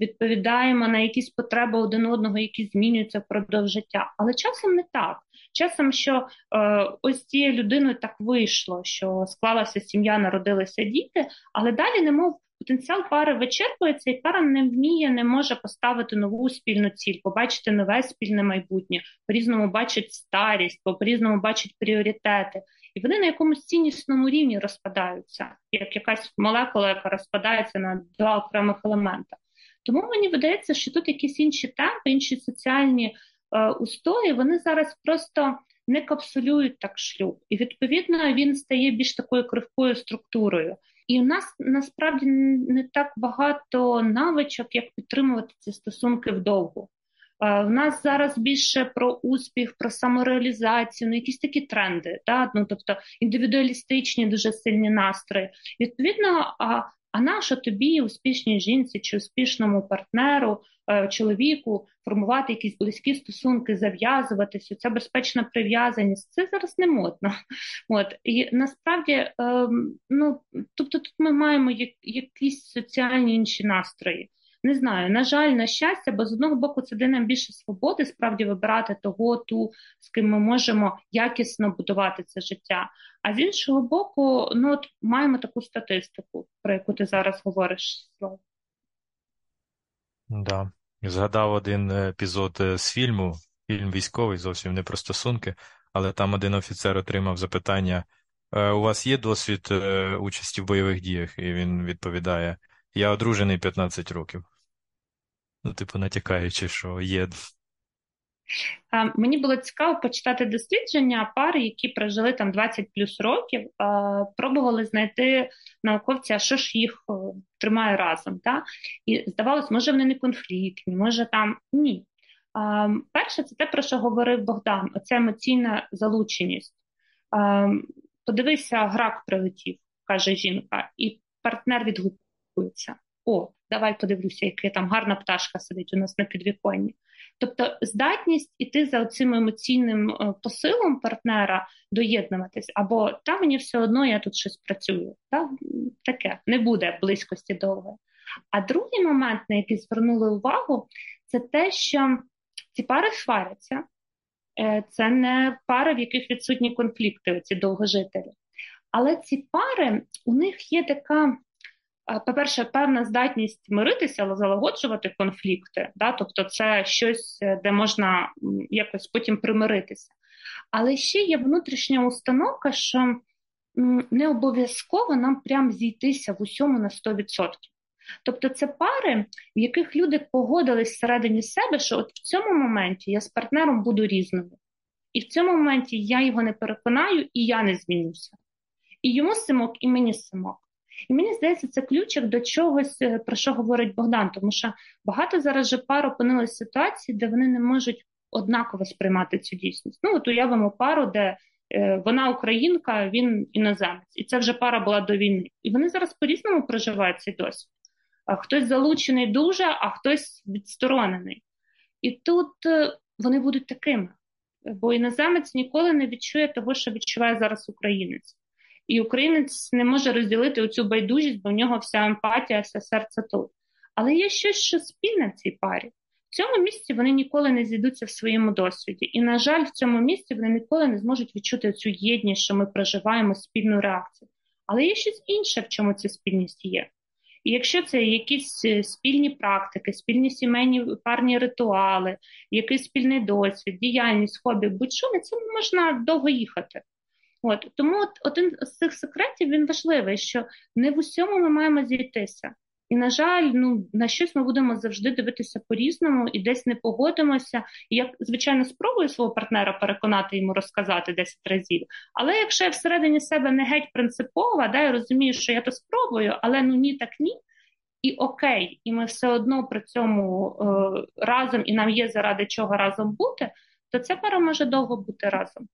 відповідаємо на якісь потреби один одного, які змінюються впродовж життя. Але часом не так. Часом, що е, ось цією людиною так вийшло, що склалася сім'я, народилися діти, але далі, немов потенціал пари вичерпується, і пара не вміє, не може поставити нову спільну ціль, побачити нове спільне майбутнє, по різному бачить старість, по різному бачать пріоритети, і вони на якомусь ціннісному рівні розпадаються, як якась молекула, яка розпадається на два окремих елемента. Тому мені видається, що тут якісь інші темпи, інші соціальні е, устої, вони зараз просто не капсулюють так шлюб, і відповідно він стає більш такою крихкою структурою. І в нас насправді не так багато навичок, як підтримувати ці стосунки вдовго. В нас зараз більше про успіх, про самореалізацію, ну якісь такі тренди, да? ну, тобто індивідуалістичні, дуже сильні настрої. Відповідно, а наша тобі, успішній жінці чи успішному партнеру, е, чоловіку формувати якісь близькі стосунки, зав'язуватися? Ця безпечна прив'язаність це зараз не модно. [LAUGHS] От і насправді, ем, ну тобто, тут ми маємо якісь соціальні інші настрої. Не знаю, на жаль, на щастя, бо з одного боку це дає нам більше свободи, справді вибирати того, ту, з ким ми можемо якісно будувати це життя. А з іншого боку, ну от маємо таку статистику, про яку ти зараз говориш, Слав. Да. Згадав один епізод з фільму, фільм військовий, зовсім не про стосунки, але там один офіцер отримав запитання: «Е, у вас є досвід е, участі в бойових діях? І він відповідає: Я одружений 15 років. Ну, типу, натякаючи, що є. Мені було цікаво почитати дослідження пари, які прожили там 20 плюс років, пробували знайти науковця, що ж їх е, тримає разом. Та? І здавалось, може вони не конфліктні, може там ні. Перше, це те, про що говорив Богдан: оця емоційна залученість. Подивися, грак прилетів, каже жінка, і партнер відгукується. О, давай подивлюся, яка там гарна пташка сидить у нас на підвіконні. Тобто здатність іти за цим емоційним е, посилом партнера доєднуватись, або та мені все одно я тут щось працюю. Та? Таке не буде близькості довго. А другий момент, на який звернули увагу, це те, що ці пари сваряться, е, це не пари, в яких відсутні конфлікти, ці довгожителі. Але ці пари, у них є така по-перше, певна здатність миритися, залагоджувати конфлікти, да? тобто це щось, е, де можна якось потім примиритися. Але ще є внутрішня установка, що не обов'язково нам прям зійтися в усьому на 100%. Тобто це пари, в яких люди погодились всередині себе, що от в цьому моменті я з партнером буду різною. І в цьому моменті я його не переконаю, і я не змінюся. І йому симок, і мені симок. І мені здається, це ключик до чогось, е, про що говорить Богдан, тому що багато зараз же пар опинились в ситуації, де вони не можуть однаково сприймати цю дійсність. Ну, от уявимо пару, де е, вона українка, він іноземець, і це вже пара була до війни. І вони зараз по-різному проживають цей досвід. Хтось залучений дуже, а хтось відсторонений. І тут е, вони будуть такими, бо іноземець ніколи не відчує того, що відчуває зараз українець. І українець не може розділити оцю байдужість, бо в нього вся емпатія, все серце тут. Але є щось, що спільне в цій парі. В цьому місці вони ніколи не зійдуться в своєму досвіді. І, на жаль, в цьому місці вони ніколи не зможуть відчути цю єдність, що ми проживаємо спільну реакцію. Але є щось інше, в чому ця спільність є. І якщо це якісь е, спільні практики, спільні сімейні парні ритуали, якийсь спільний досвід, діяльність, хобі, будь-що на цьому можна довго їхати. От Тому от один з цих секретів він важливий, що не в усьому ми маємо зійтися. І, на жаль, ну на щось ми будемо завжди дивитися по-різному і десь не погодимося. І я, звичайно, спробую свого партнера переконати йому розказати 10 разів. Але якщо я всередині себе не геть принципова, да, я розумію, що я то спробую, але ну ні, так ні. І окей, і ми все одно при цьому е, разом, і нам є заради чого разом бути, то це пара може довго бути разом.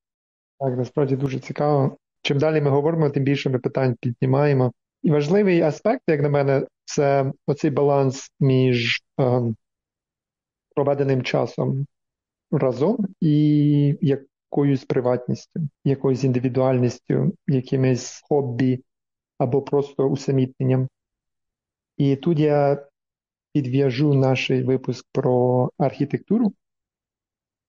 Так, насправді дуже цікаво. Чим далі ми говоримо, тим більше ми питань піднімаємо. І важливий аспект, як на мене, це оцей баланс між е, проведеним часом разом і якоюсь приватністю, якоюсь індивідуальністю, якимось хобі або просто усамітненням. І тут я підв'яжу наш випуск про архітектуру.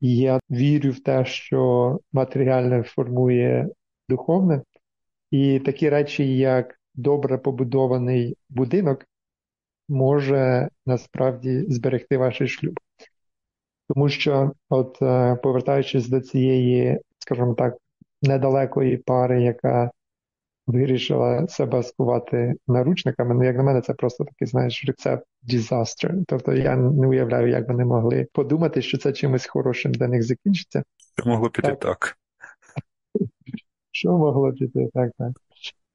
Я вірю в те, що матеріальне формує духовне, і такі речі, як добре побудований будинок, може насправді зберегти ваш шлюб. Тому що, от е, повертаючись до цієї, скажімо так, недалекої пари, яка вирішила себе скувати наручниками. Ну, як на мене, це просто такий, знаєш, рецепт disaster. Тобто я не уявляю, як вони могли подумати, що це чимось хорошим для них закінчиться. Що могло піти так. так. [LAUGHS] Що могло піти так, так.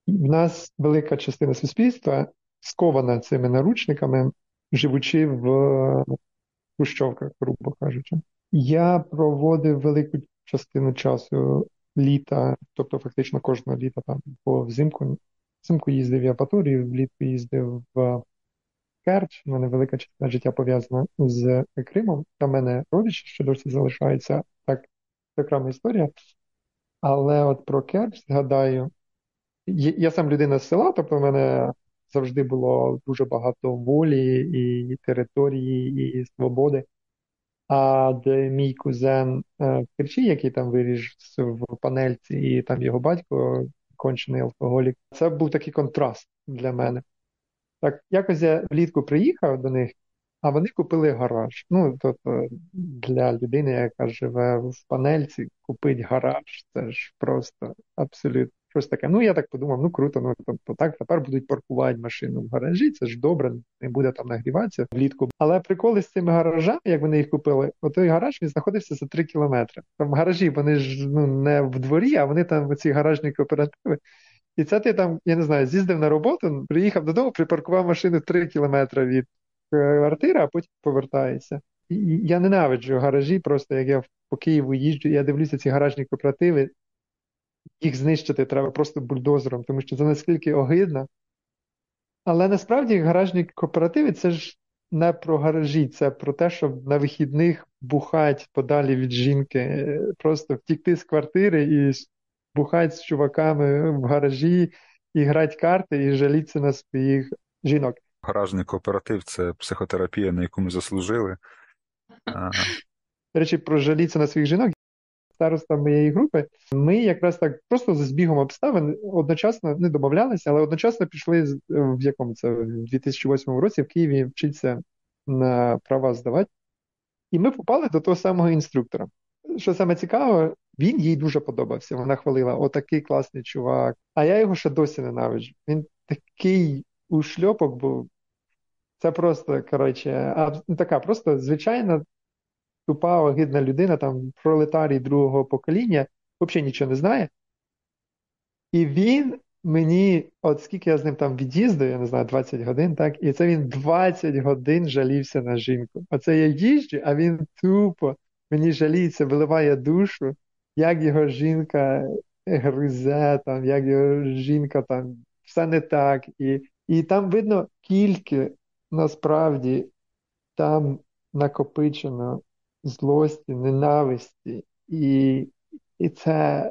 В нас велика частина суспільства скована цими наручниками, живучи в хрущовках, грубо кажучи. Я проводив велику частину часу літа, тобто фактично кожного літа там по взимку. Взимку їздив в Апаторію, влітку їздив в Керч. У мене велика частина життя пов'язана з Кримом. Та мене родичі, що досі залишаються, так, окрема історія. Але от про Керч згадаю, я сам людина з села, тобто в мене завжди було дуже багато волі і території, і свободи. А де мій кузен е, Керчі, який там виріс в панельці, і там його батько, кончений алкоголік, це був такий контраст для мене. Так, якось я влітку приїхав до них, а вони купили гараж. Ну, тобто для людини, яка живе в панельці, купить гараж. Це ж просто абсолютно Щось таке. Ну, я так подумав, ну круто, ну тобто так, тепер будуть паркувати машину в гаражі, це ж добре, не буде там нагріватися влітку. Але приколи з цими гаражами, як вони їх купили, отой гараж він знаходився за 3 кілометри. Там гаражі, вони ж ну не в дворі, а вони там ці гаражні кооперативи. І це ти там, я не знаю, з'їздив на роботу, приїхав додому, припаркував машину 3 кілометри від квартири, а потім повертаєшся. Я ненавиджу гаражі, просто як я по Києву їжджу, я дивлюся ці гаражні кооперативи їх знищити треба просто бульдозером, тому що це наскільки огидно. Але насправді гаражні кооперативи це ж не про гаражі, це про те, щоб на вихідних бухать подалі від жінки, просто втікти з квартири і бухать з чуваками в гаражі, і грати карти, і жалітися на своїх жінок. Гаражний кооператив це психотерапія, на яку ми заслужили. До речі, про жалітися на своїх жінок. Староста моєї групи, ми якраз так просто за збігом обставин одночасно не домовлялися, але одночасно пішли в якому це в 2008 році в Києві вчитися на права здавати. І ми попали до того самого інструктора. Що саме цікаво, він їй дуже подобався. Вона хвалила, отакий класний чувак. А я його ще досі ненавиджу. Він такий ушльопок був. Це просто, коротше, така просто звичайна тупа, огидна людина, там пролетарій другого покоління, взагалі нічого не знає. І він мені, от скільки я з ним там від'їздив, я не знаю, 20 годин, так, і це він 20 годин жалівся на жінку. Оце я їжджу, а він тупо мені жаліється, виливає душу, як його жінка гризе, там, як його жінка там все не так. І, І там видно, скільки насправді там накопичено злості, ненависті, і і це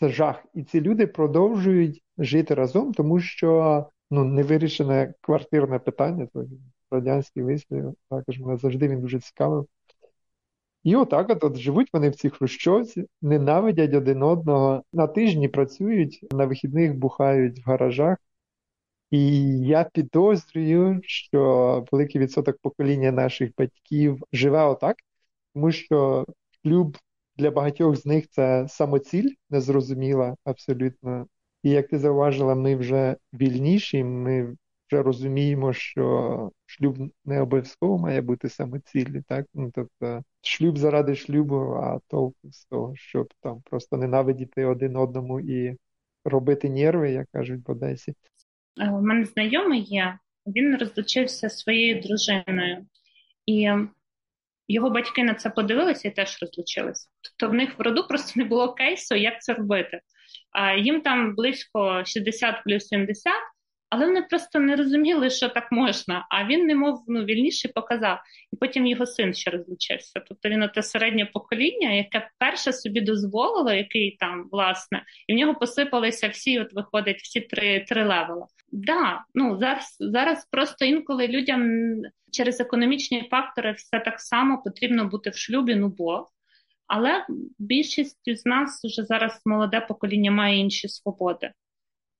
це жах. І ці люди продовжують жити разом, тому що ну, невирішене квартирне питання, радянський вислів, також мене завжди він дуже цікавив. І отак от, от живуть вони в цій хрущовці, ненавидять один одного, на тижні працюють, на вихідних бухають в гаражах. І я підозрюю, що великий відсоток покоління наших батьків живе отак, тому що шлюб для багатьох з них це самоціль незрозуміла абсолютно. І як ти зауважила, ми вже вільніші, ми вже розуміємо, що шлюб не обов'язково має бути самоціллю, так? Ну, тобто шлюб заради шлюбу, а толку з того, щоб там просто ненавидіти один одному і робити нерви, як кажуть в Одесі. Е, у мене знайомий є, він розлучився своєю дружиною, і його батьки на це подивилися і теж розлучилися. Тобто в них в роду просто не було кейсу, як це робити. А їм там близько 60 плюс 70, але вони просто не розуміли, що так можна. А він, немов ну, вільніше показав. І потім його син ще розлучився. Тобто він те середнє покоління, яке перше собі дозволило, який там, власне, і в нього посипалися всі, от виходить, всі три три левела. Да, ну зараз зараз просто інколи людям через економічні фактори все так само потрібно бути в шлюбі, ну бо. Але більшість з нас вже зараз молоде покоління має інші свободи.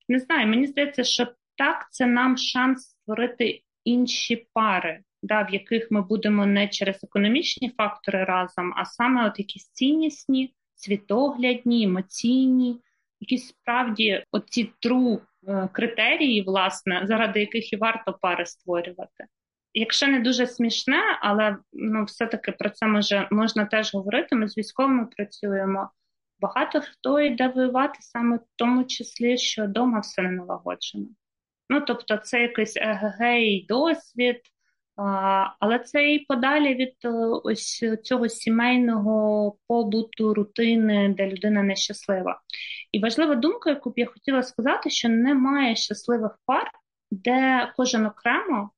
Не знаю, мені здається, що так це нам шанс створити інші пари, да, в яких ми будемо не через економічні фактори разом, а саме от якісь ціннісні, світоглядні, емоційні, якісь справді оці тру е, критерії, власне, заради яких і варто пари створювати. Якщо не дуже смішне, але ну, все-таки про це може можна теж говорити. Ми з військовими працюємо. Багато хто йде воювати саме в тому числі, що вдома все не налагоджено. Ну, тобто, це якийсь егегей досвід, але це і подалі від е, ось цього сімейного побуту, рутини, де людина нещаслива. І важлива думка, яку б я хотіла сказати, що немає щасливих пар, де кожен окремо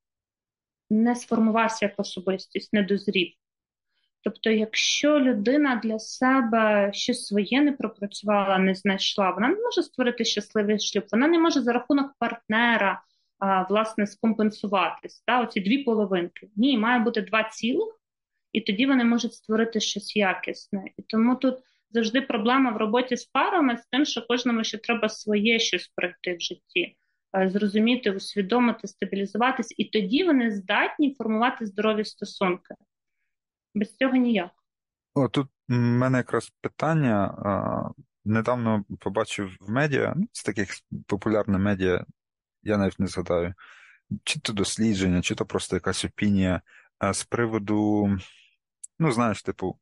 не сформувався як особистість, не дозрів. Тобто, якщо людина для себе щось своє не пропрацювала, не знайшла, вона не може створити щасливий шлюб, вона не може за рахунок партнера а, власне скомпенсуватись. Та, Оці дві половинки. Ні, має бути два цілих, і тоді вони можуть створити щось якісне. І тому тут завжди проблема в роботі з парами з тим, що кожному ще треба своє щось пройти в житті. Зрозуміти, усвідомити, стабілізуватись, і тоді вони здатні формувати здорові стосунки. Без цього ніяк. О, тут в мене якраз питання. Недавно побачив в медіа, ну, з таких популярних медіа, я навіть не згадаю, чи то дослідження, чи то просто якась опінія з приводу, ну, знаєш, типу,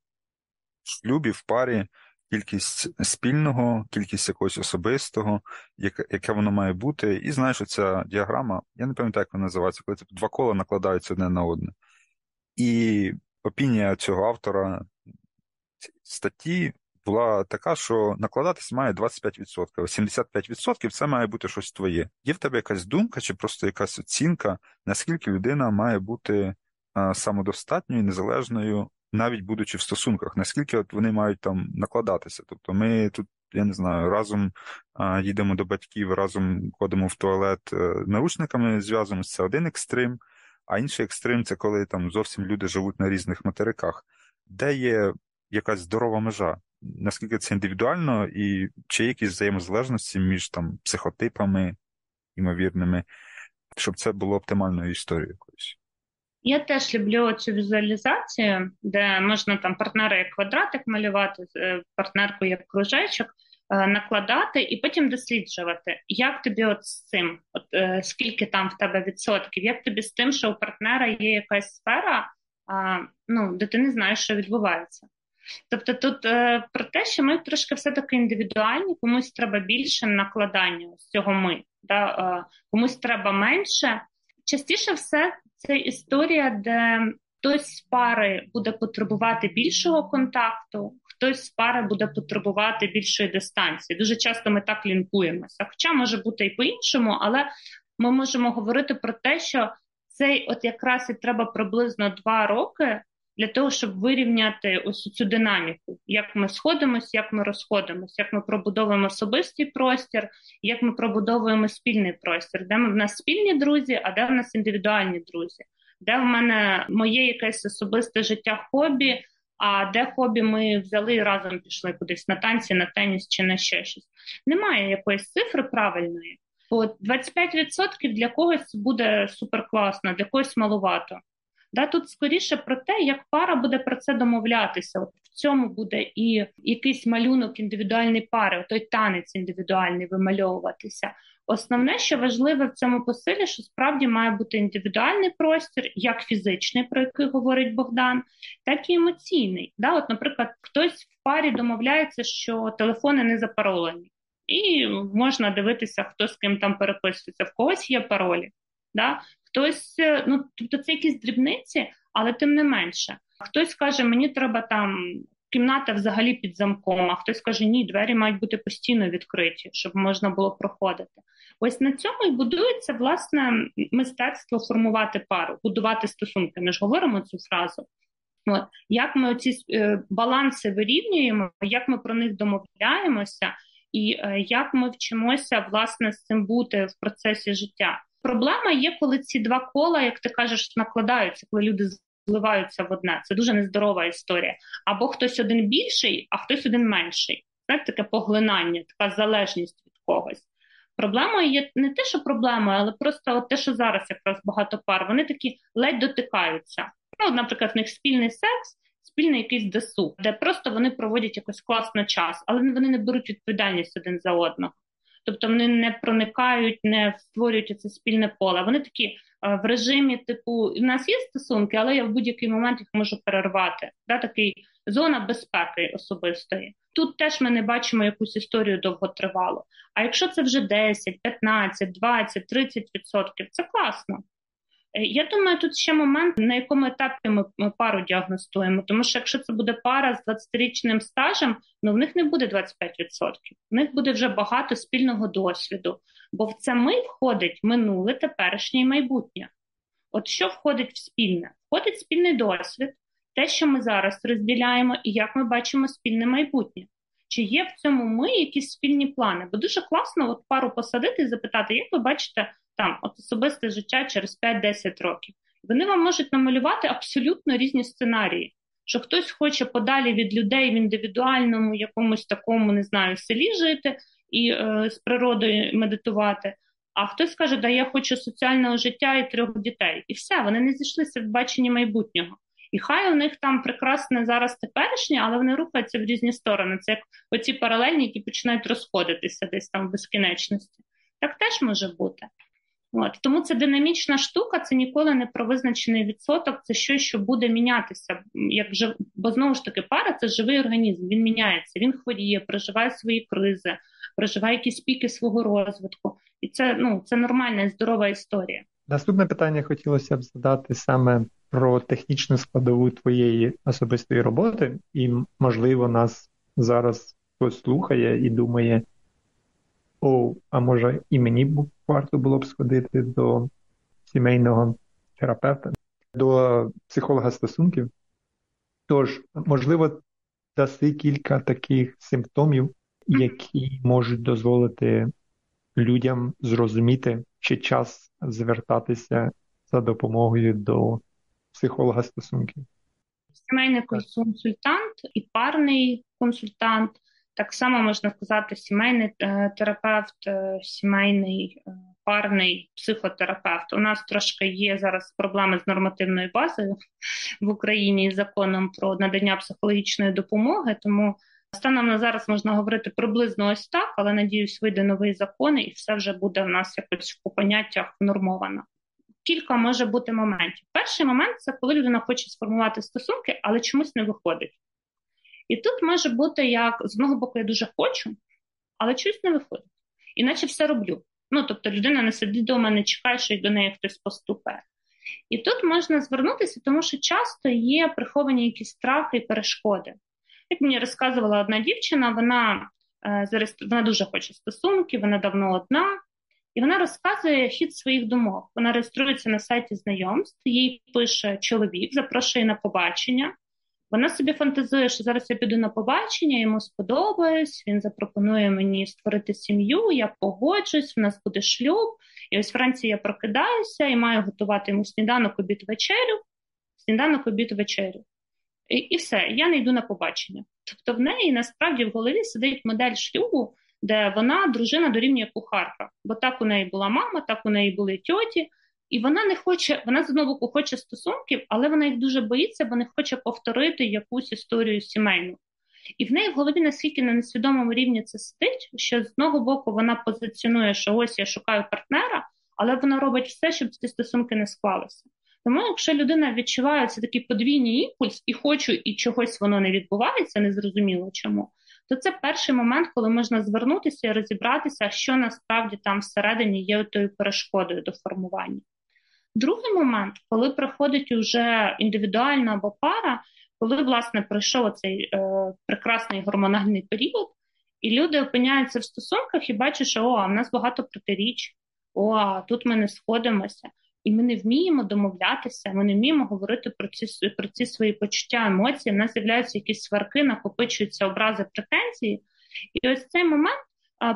шлюбі в парі кількість спільного, кількість якогось особистого, яке яке воно має бути. І знаєш, оця діаграма, я не пам'ятаю, як вона називається, коли типу, два кола накладаються одне на одне. І опінія цього автора статті була така, що накладатись має 25%, 75% це має бути щось твоє. Є в тебе якась думка чи просто якась оцінка, наскільки людина має бути самодостатньою, незалежною, навіть будучи в стосунках, наскільки от вони мають там накладатися. Тобто ми тут. Я не знаю, разом а, їдемо до батьків, разом ходимо в туалет е, наручниками, зв'язуємося, це один екстрим, а інший екстрим це коли там зовсім люди живуть на різних материках, де є якась здорова межа, наскільки це індивідуально, і чи є якісь взаємозалежності між там психотипами ймовірними, щоб це було оптимальною історією якоюсь. Я теж люблю цю візуалізацію, де можна там партнера як квадратик малювати, е, партнерку як кружечок, накладати і потім досліджувати, як тобі от з цим, от е, скільки там в тебе відсотків, як тобі з тим, що у партнера є якась сфера, ну, де ти не знаєш, що відбувається. Тобто тут е, про те, що ми трошки все-таки індивідуальні, комусь треба більше накладання з цього ми, да, е, комусь треба менше. Частіше все це історія, де хтось з пари буде потребувати більшого контакту, хтось з пари буде потребувати більшої дистанції. Дуже часто ми так лінкуємося. Хоча може бути і по-іншому, але ми можемо говорити про те, що цей от якраз і треба приблизно два роки для того, щоб вирівняти ось цю динаміку, як ми сходимося, як ми розходимося, як ми пробудовуємо особистий простір, як ми пробудовуємо спільний простір, де ми в нас спільні друзі, а де в нас індивідуальні друзі, де в мене моє якесь особисте життя хобі. А де хобі ми взяли і разом пішли кудись на танці, на теніс чи на ще щось. Немає якоїсь цифри правильної. От 25% для когось буде суперкласно, для когось малувато. Да, Тут скоріше про те, як пара буде про це домовлятися. От В цьому буде і якийсь малюнок індивідуальної пари, той танець індивідуальний вимальовуватися. Основне, що важливе в цьому посилі, що справді має бути індивідуальний простір, як фізичний, про який говорить Богдан, так і емоційний. Да? От, Наприклад, хтось в парі домовляється, що телефони не запаролені, і можна дивитися, хто з ким там переписується, в когось є паролі. Да? Хтось, е, ну тобто це якісь дрібниці, але тим не менше. Хтось каже, мені треба там кімната взагалі під замком, а хтось каже, ні, двері мають бути постійно відкриті, щоб можна було проходити. Ось на цьому і будується власне мистецтво формувати пару, будувати стосунки. Ми ж говоримо цю фразу. От як ми ці е, баланси вирівнюємо, як ми про них домовляємося, і е, як ми вчимося власне з цим бути в процесі життя. Проблема є, коли ці два кола, як ти кажеш, накладаються, коли люди зливаються в одне. Це дуже нездорова історія. Або хтось один більший, а хтось один менший. Знаєте, таке поглинання, така залежність від когось. Проблемою є не те, що проблемою, але просто от те, що зараз якраз багато пар, вони такі ледь дотикаються. Ну, наприклад, в них спільний секс, спільний якийсь досуг, де просто вони проводять якось класно час, але вони не беруть відповідальність один за одного тобто вони не проникають, не створюють це спільне поле. Вони такі е, в режимі, типу, в нас є стосунки, але я в будь-який момент їх можу перервати. Да, Такий зона безпеки особистої. Тут теж ми не бачимо якусь історію довготривалу. А якщо це вже 10, 15, 20, 30 відсотків, це класно. Е, я думаю, тут ще момент, на якому етапі ми, пару діагностуємо. Тому що якщо це буде пара з 20-річним стажем, ну в них не буде 25%. В них буде вже багато спільного досвіду. Бо в це ми входить минуле, теперішнє і майбутнє. От що входить в спільне? Входить спільний досвід, те, що ми зараз розділяємо, і як ми бачимо спільне майбутнє. Чи є в цьому ми якісь спільні плани? Бо дуже класно от пару посадити і запитати, як ви бачите там особисте життя через 5-10 років. Вони вам можуть намалювати абсолютно різні сценарії. Що хтось хоче подалі від людей в індивідуальному, якомусь такому, не знаю, селі жити і е, з природою медитувати. А хтось каже, да я хочу соціального життя і трьох дітей. І все, вони не зійшлися в баченні майбутнього. І хай у них там прекрасне зараз теперішнє, але вони рухаються в різні сторони. Це як оці паралельні, які починають розходитися десь там в безкінечності. Так теж може бути. От Тому це динамічна штука, це ніколи не про визначений відсоток, це щось, що буде мінятися. Як жив... Бо знову ж таки, пара це живий організм, він міняється, він хворіє, проживає свої кризи, проживає якісь піки свого розвитку. І це ну, це нормальна і здорова історія. Наступне питання хотілося б задати саме про технічну складову твоєї особистої роботи, і, можливо, нас зараз хтось слухає і думає, о, а може і мені варто було б сходити до сімейного терапевта, до психолога стосунків. Тож, можливо, даси кілька таких симптомів, які можуть дозволити людям зрозуміти, чи час звертатися за допомогою до психолога стосунків. Сімейний консультант і парний консультант, так само можна сказати, сімейний е, терапевт, е, сімейний е, парний психотерапевт. У нас трошки є зараз проблеми з нормативною базою в Україні з законом про надання психологічної допомоги, тому. Станом на зараз можна говорити приблизно ось так, але надіюсь, вийде новий закон, і все вже буде в нас якось по поняттях нормовано. Кілька може бути моментів. Перший момент це коли людина хоче сформувати стосунки, але чомусь не виходить. І тут може бути як з одного боку, я дуже хочу, але чомусь не виходить. Іначе все роблю. Ну, тобто людина не сидить вдома, не чекає, що й до неї хтось поступає. І тут можна звернутися, тому що часто є приховані якісь страхи і перешкоди. Як мені розказувала одна дівчина, вона е, вона дуже хоче стосунки, вона давно одна, і вона розказує хід своїх думок. Вона реєструється на сайті знайомств, їй пише чоловік, запрошує на побачення. Вона собі фантазує, що зараз я піду на побачення, йому сподобаюсь, він запропонує мені створити сім'ю, я погоджусь, в нас буде шлюб. І ось вранці я прокидаюся і маю готувати йому сніданок обід вечерю, сніданок обід вечерю. І, і все, я не йду на побачення. Тобто в неї насправді в голові сидить модель шлюбу, де вона дружина дорівнює кухарка. Бо так у неї була мама, так у неї були тьоті, і вона не хоче, вона з одного боку хоче стосунків, але вона їх дуже боїться, бо не хоче повторити якусь історію сімейну. І в неї в голові наскільки на несвідомому рівні це сидить, що з одного боку вона позиціонує, що ось я шукаю партнера, але вона робить все, щоб ці стосунки не склалися. Тому, якщо людина відчуває це такий подвійний імпульс і хочу, і чогось воно не відбувається, незрозуміло чому, то це перший момент, коли можна звернутися і розібратися, що насправді там всередині є тою перешкодою до формування. Другий момент, коли приходить уже індивідуальна або пара, коли власне пройшов цей е, прекрасний гормональний період, і люди опиняються в стосунках і бачать, що о, в нас багато протиріч, о, тут ми не сходимося і ми не вміємо домовлятися, ми не вміємо говорити про ці про ці свої почуття, емоції. У нас з'являються якісь сварки, накопичуються образи, претензії. І ось цей момент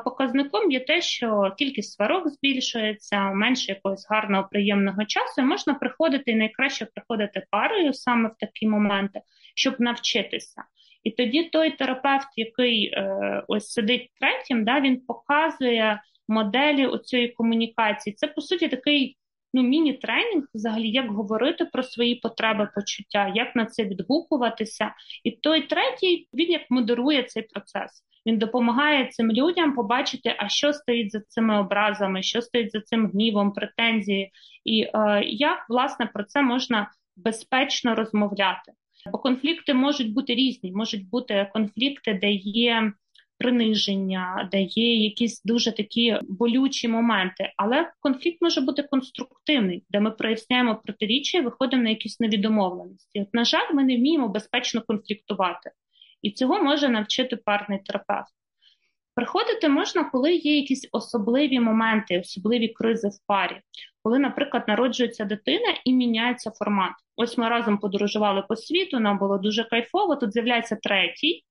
показником є те, що кількість сварок збільшується, менше якогось гарного, приємного часу. Можна приходити і найкраще приходити парою саме в такі моменти, щоб навчитися. І тоді той терапевт, який е, ось сидить третім, да, він показує моделі оцієї комунікації. Це по суті такий ну, міні-тренінг, взагалі, як говорити про свої потреби, почуття, як на це відгукуватися. І той третій він як модерує цей процес. Він допомагає цим людям побачити, а що стоїть за цими образами, що стоїть за цим гнівом, претензії, і е, як власне про це можна безпечно розмовляти. Бо конфлікти можуть бути різні, можуть бути конфлікти, де є приниження, де є якісь дуже такі болючі моменти. Але конфлікт може бути конструктивний, де ми проясняємо протиріччя і виходимо на якісь нові домовленості. От, на жаль, ми не вміємо безпечно конфліктувати, і цього може навчити парний терапевт. Приходити можна, коли є якісь особливі моменти, особливі кризи в парі, коли, наприклад, народжується дитина і міняється формат. Ось ми разом подорожували по світу, нам було дуже кайфово. Тут з'являється третій,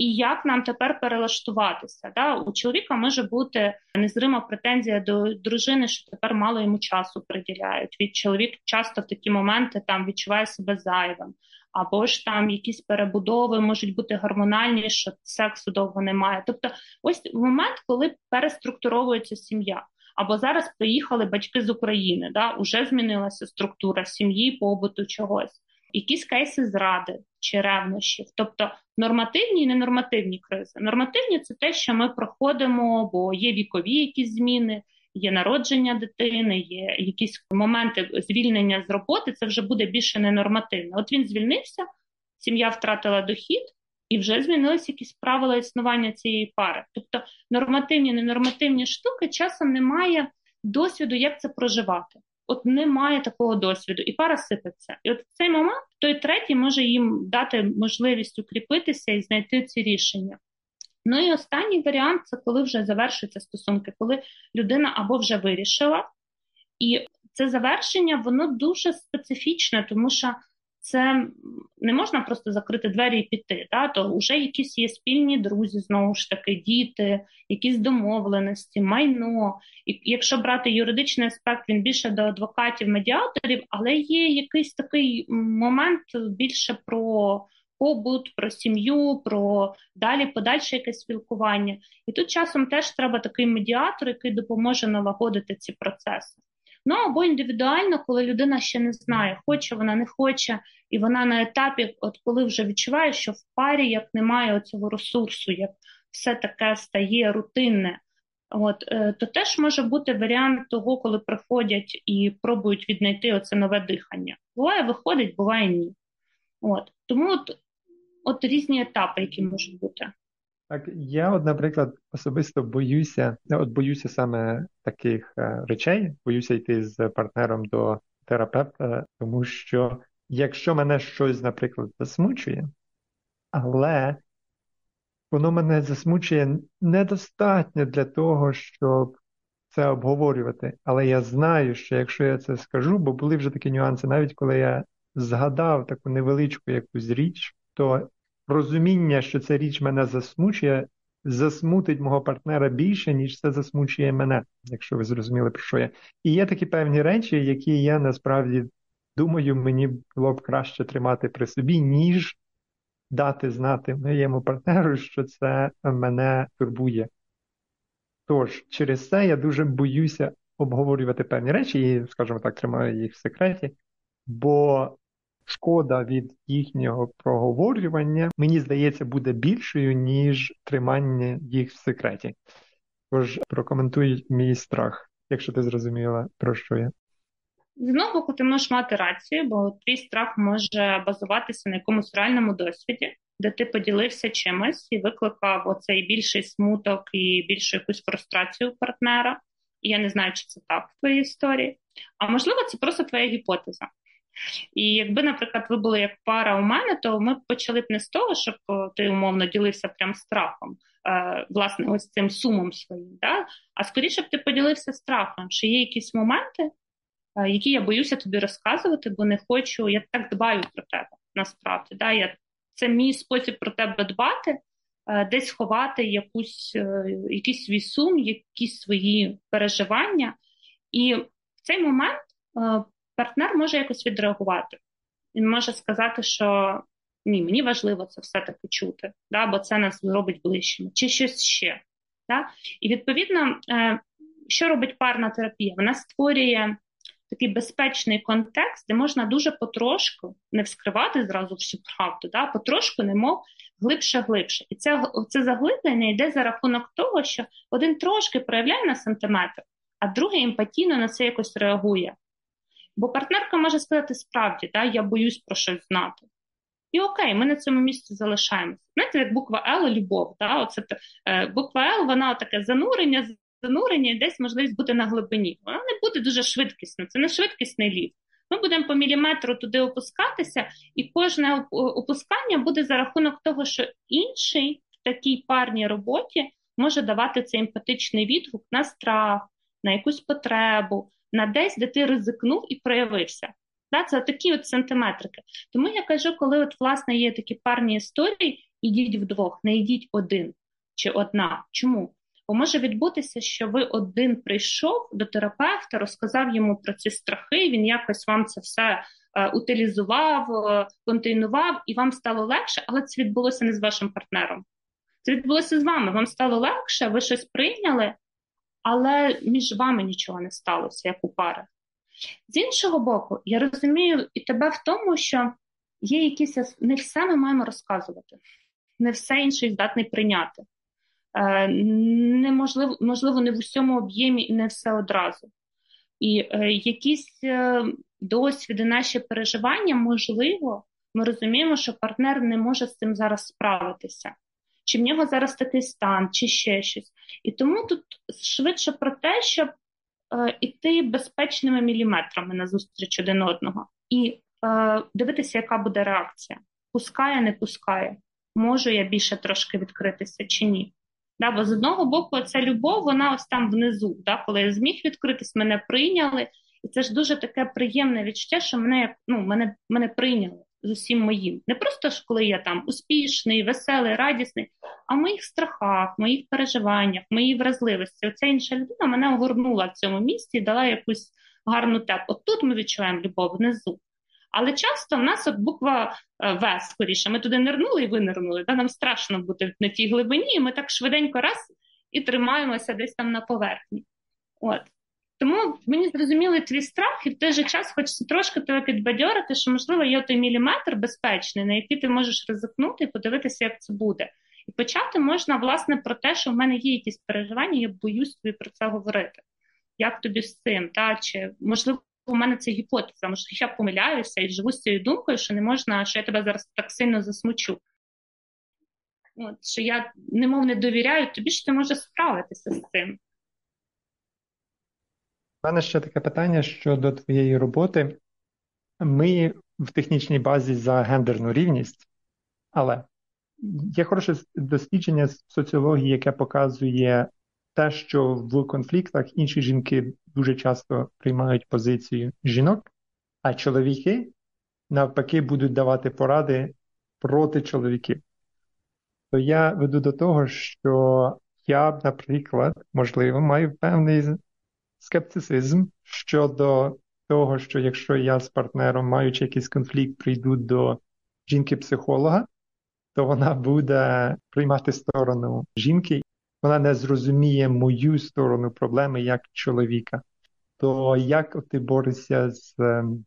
і як нам тепер перелаштуватися. Да? У чоловіка може бути незрима претензія до дружини, що тепер мало йому часу приділяють. Від чоловік часто в такі моменти там відчуває себе зайвим. Або ж там якісь перебудови можуть бути гормональні, що сексу довго немає. Тобто, ось момент, коли переструктуровується сім'я. Або зараз приїхали батьки з України, да, уже змінилася структура сім'ї, побуту чогось якісь кейси зради чи ревнощів, тобто нормативні і ненормативні кризи. Нормативні це те, що ми проходимо, бо є вікові якісь зміни. Є народження дитини, є якісь моменти звільнення з роботи. Це вже буде більше ненормативно. От він звільнився, сім'я втратила дохід, і вже змінилися якісь правила існування цієї пари. Тобто нормативні, ненормативні штуки часом немає досвіду, як це проживати. От немає такого досвіду, і пара сипеться. І от в цей момент той третій може їм дати можливість укріпитися і знайти ці рішення. Ну і останній варіант це коли вже завершуються стосунки, коли людина або вже вирішила, і це завершення воно дуже специфічне, тому що це не можна просто закрити двері і піти. Да? То вже якісь є спільні друзі, знову ж таки, діти, якісь домовленості, майно. І якщо брати юридичний аспект, він більше до адвокатів, медіаторів, але є якийсь такий момент більше про. Побут, про сім'ю, про далі подальше якесь спілкування. І тут часом теж треба такий медіатор, який допоможе налагодити ці процеси. Ну або індивідуально, коли людина ще не знає, хоче вона не хоче, і вона на етапі, от коли вже відчуває, що в парі як немає цього ресурсу, як все таке стає рутинне. От, е, то теж може бути варіант того, коли приходять і пробують віднайти оце нове дихання. Буває, виходить, буває ні. От. Тому от, от різні етапи, які можуть бути. Так, я, от, наприклад, особисто боюся, от боюся саме таких е, речей, боюся йти з партнером до терапевта, тому що якщо мене щось, наприклад, засмучує, але воно мене засмучує недостатньо для того, щоб це обговорювати. Але я знаю, що якщо я це скажу, бо були вже такі нюанси, навіть коли я згадав таку невеличку якусь річ, то розуміння, що ця річ мене засмучує, засмутить мого партнера більше, ніж це засмучує мене, якщо ви зрозуміли, про що я. І є такі певні речі, які я насправді думаю, мені було б краще тримати при собі, ніж дати знати моєму партнеру, що це мене турбує. Тож, через це я дуже боюся обговорювати певні речі і, скажімо так, тримаю їх в секреті, бо шкода від їхнього проговорювання, мені здається, буде більшою, ніж тримання їх в секреті. Тож прокоментуй мій страх, якщо ти зрозуміла, про що я. З одного боку, ти можеш мати рацію, бо твій страх може базуватися на якомусь реальному досвіді, де ти поділився чимось і викликав оцей більший смуток і більшу якусь фрустрацію партнера. І я не знаю, чи це так в твоїй історії. А можливо, це просто твоя гіпотеза. І якби, наприклад, ви були як пара у мене, то ми б почали б не з того, щоб ти умовно ділився прям страхом, е, власне, ось цим сумом своїм, да? а скоріше б ти поділився страхом, що є якісь моменти, е, які я боюся тобі розказувати, бо не хочу, я так дбаю про тебе насправді. Да? Я, Це мій спосіб про тебе дбати, е, десь ховати якусь, якийсь свій сум, якісь свої переживання. І в цей момент партнер може якось відреагувати. Він може сказати, що ні, мені важливо це все-таки чути, да, бо це нас зробить ближчими, чи щось ще. Да? І відповідно, е, що робить парна терапія? Вона створює такий безпечний контекст, де можна дуже потрошку не вскривати зразу всю правду, да? потрошку, немов глибше-глибше. І це це заглиблення йде за рахунок того, що один трошки проявляє на сантиметр, а другий емпатійно на це якось реагує. Бо партнерка може сказати справді, да, я боюсь про щось знати. І окей, ми на цьому місці залишаємося. Знаєте, як буква Л любов. Да? Оце, е, Буква Л, вона таке занурення, занурення і десь можливість бути на глибині. Вона не буде дуже швидкісно, це не швидкісний ліфт. Ми будемо по міліметру туди опускатися, і кожне опускання буде за рахунок того, що інший в такій парній роботі може давати цей емпатичний відгук на страх, на якусь потребу, на десь, де ти ризикнув і проявився. Да, Це такі от сантиметрики. Тому я кажу, коли от власне є такі парні історії, ідіть вдвох, не йдіть один чи одна. Чому? Бо може відбутися, що ви один прийшов до терапевта, розказав йому про ці страхи, він якось вам це все е, утилізував, е, контейнував, і вам стало легше, але це відбулося не з вашим партнером. Це відбулося з вами. Вам стало легше, ви щось прийняли, але між вами нічого не сталося, як у парах. З іншого боку, я розумію і тебе в тому, що є якісь не все ми маємо розказувати, не все інший здатний прийняти. Е, неможливо, можливо, не в усьому об'ємі і не все одразу. І е, якісь е, досвіди, наші переживання, можливо, ми розуміємо, що партнер не може з цим зараз справитися чи в нього зараз такий стан, чи ще щось. І тому тут швидше про те, щоб е, іти безпечними міліметрами назустріч один одного і е, дивитися, яка буде реакція. Пускає, не пускає. Можу я більше трошки відкритися чи ні. Да, Бо з одного боку, ця любов, вона ось там внизу. Да, Коли я зміг відкритись, мене прийняли. І це ж дуже таке приємне відчуття, що мене ну, мене, мене прийняли з усім моїм. Не просто ж коли я там успішний, веселий, радісний, а в моїх страхах, моїх переживаннях, моїй вразливості. Оця інша людина мене огорнула в цьому місці і дала якусь гарну теплу. От тут ми відчуваємо любов внизу. Але часто в нас от буква е, В скоріше. Ми туди нирнули і винирнули. Да? Нам страшно бути на тій глибині, і ми так швиденько раз і тримаємося десь там на поверхні. От. Тому мені зрозумілий твій страх, і в той же час хочеться трошки тебе підбадьорити, що, можливо, є той міліметр безпечний, на який ти можеш ризикнути і подивитися, як це буде. І почати можна, власне, про те, що в мене є якісь переживання, я боюсь тобі про це говорити. Як тобі з цим? Та? Чи можливо у мене це гіпотеза, може, я помиляюся і живу з цією думкою, що не можна, що я тебе зараз так сильно засмучу. От, Що я немов не довіряю, тобі що ти можеш справитися з цим. У мене ще таке питання щодо твоєї роботи. Ми в технічній базі за гендерну рівність, але є хороше дослідження з соціології, яке показує те, що в конфліктах інші жінки дуже часто приймають позицію жінок, а чоловіки навпаки будуть давати поради проти чоловіків. То я веду до того, що я, наприклад, можливо, маю певний скептицизм щодо того, що якщо я з партнером, маючи якийсь конфлікт, прийду до жінки-психолога, то вона буде приймати сторону жінки вона не зрозуміє мою сторону проблеми як чоловіка. То як ти борешся з, ем,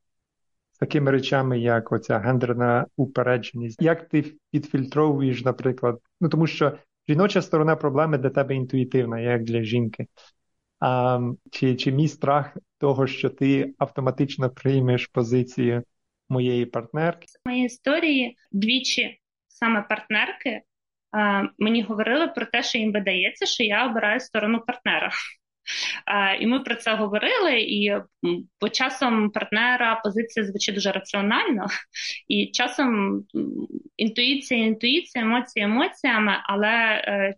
з такими речами, як оця гендерна упередженість? Як ти підфільтровуєш, наприклад, ну тому що жіноча сторона проблеми для тебе інтуїтивна, як для жінки. А, Чи чи мій страх того, що ти автоматично приймеш позицію моєї партнерки? В моїй історії двічі саме партнерки мені говорили про те, що їм видається, що я обираю сторону партнера. І ми про це говорили, і по часом партнера позиція звучить дуже раціонально, і часом інтуїція, інтуїція, емоції емоціями, але е,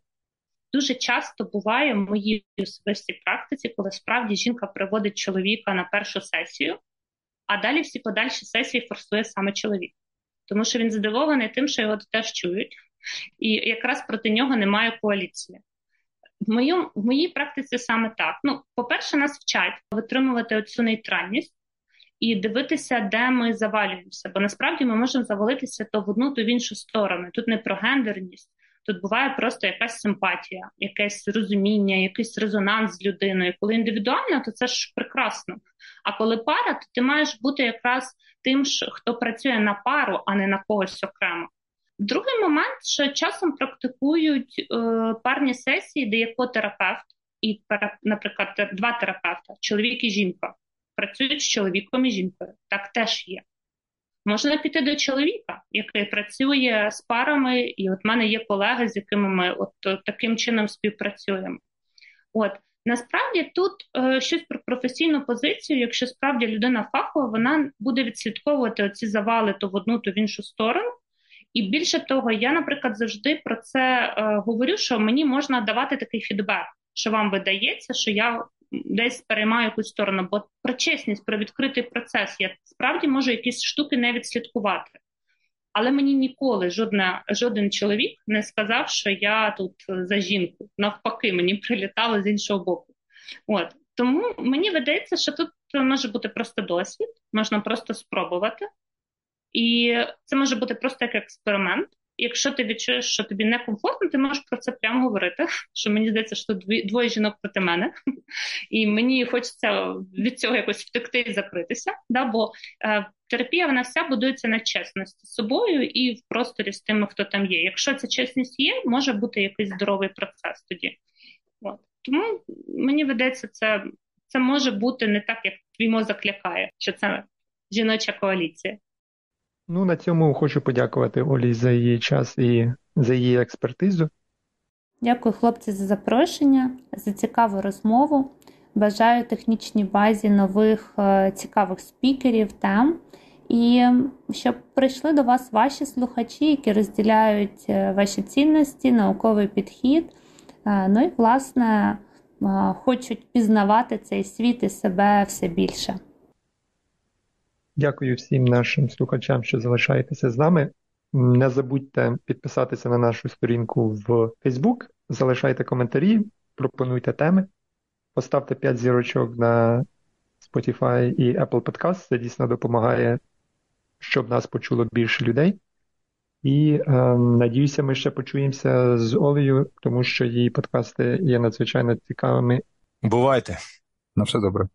дуже часто буває в моїй особистій практиці, коли справді жінка приводить чоловіка на першу сесію, а далі всі подальші сесії форсує саме чоловік. Тому що він задоволений тим, що його теж чують, і якраз проти нього немає коаліції. В моїм, в моїй практиці саме так. Ну, по-перше, нас вчать витримувати оцю нейтральність і дивитися, де ми завалюємося. Бо насправді ми можемо завалитися то в одну, то в іншу сторону. Тут не про гендерність, тут буває просто якась симпатія, якесь розуміння, якийсь резонанс з людиною. Коли індивідуально, то це ж прекрасно. А коли пара, то ти маєш бути якраз тим, хто працює на пару, а не на когось окремо. Другий момент, що часом практикують е, парні сесії, де є котерапевт і, наприклад, два терапевта, чоловік і жінка, працюють з чоловіком і жінкою. Так теж є. Можна піти до чоловіка, який працює з парами, і от в мене є колеги, з якими ми от, от таким чином співпрацюємо. От насправді тут е, щось про професійну позицію, якщо справді людина фахова, вона буде відслідковувати оці завали то в одну, то в іншу сторону. І більше того, я, наприклад, завжди про це е, говорю, що мені можна давати такий фідбек, що вам видається, що я десь переймаю якусь сторону, бо про чесність, про відкритий процес я справді можу якісь штуки не відслідкувати. Але мені ніколи жодна, жоден чоловік не сказав, що я тут за жінку. Навпаки, мені прилітало з іншого боку. От Тому мені видається, що тут може бути просто досвід, можна просто спробувати. І це може бути просто як експеримент. Якщо ти відчуєш, що тобі некомфортно, ти можеш про це прямо говорити. [LAUGHS] Що мені здається, що двоє жінок проти мене, [LAUGHS] і мені хочеться від цього якось втекти і закритися. Да? Бо е, терапія вона вся будується на чесності з собою і в просторі з тими, хто там є. Якщо ця чесність є, може бути якийсь здоровий процес тоді. От. Тому мені видається, це це може бути не так, як твій мозок лякає, що це жіноча коаліція. Ну, на цьому хочу подякувати Олі за її час і за її експертизу. Дякую, хлопці, за запрошення, за цікаву розмову. Бажаю технічній базі нових е, цікавих спікерів, тем. І щоб прийшли до вас ваші слухачі, які розділяють е, ваші цінності, науковий підхід. Е, ну і, власне, хочуть пізнавати цей світ і себе все більше. Дякую всім нашим слухачам, що залишаєтеся з нами. Не забудьте підписатися на нашу сторінку в Facebook, залишайте коментарі, пропонуйте теми, поставте 5 зірочок на Spotify і Apple Podcast. Це дійсно допомагає, щоб нас почуло більше людей. І е, надіюся, ми ще почуємося з Олею, тому що її подкасти є надзвичайно цікавими. Бувайте! На все добре.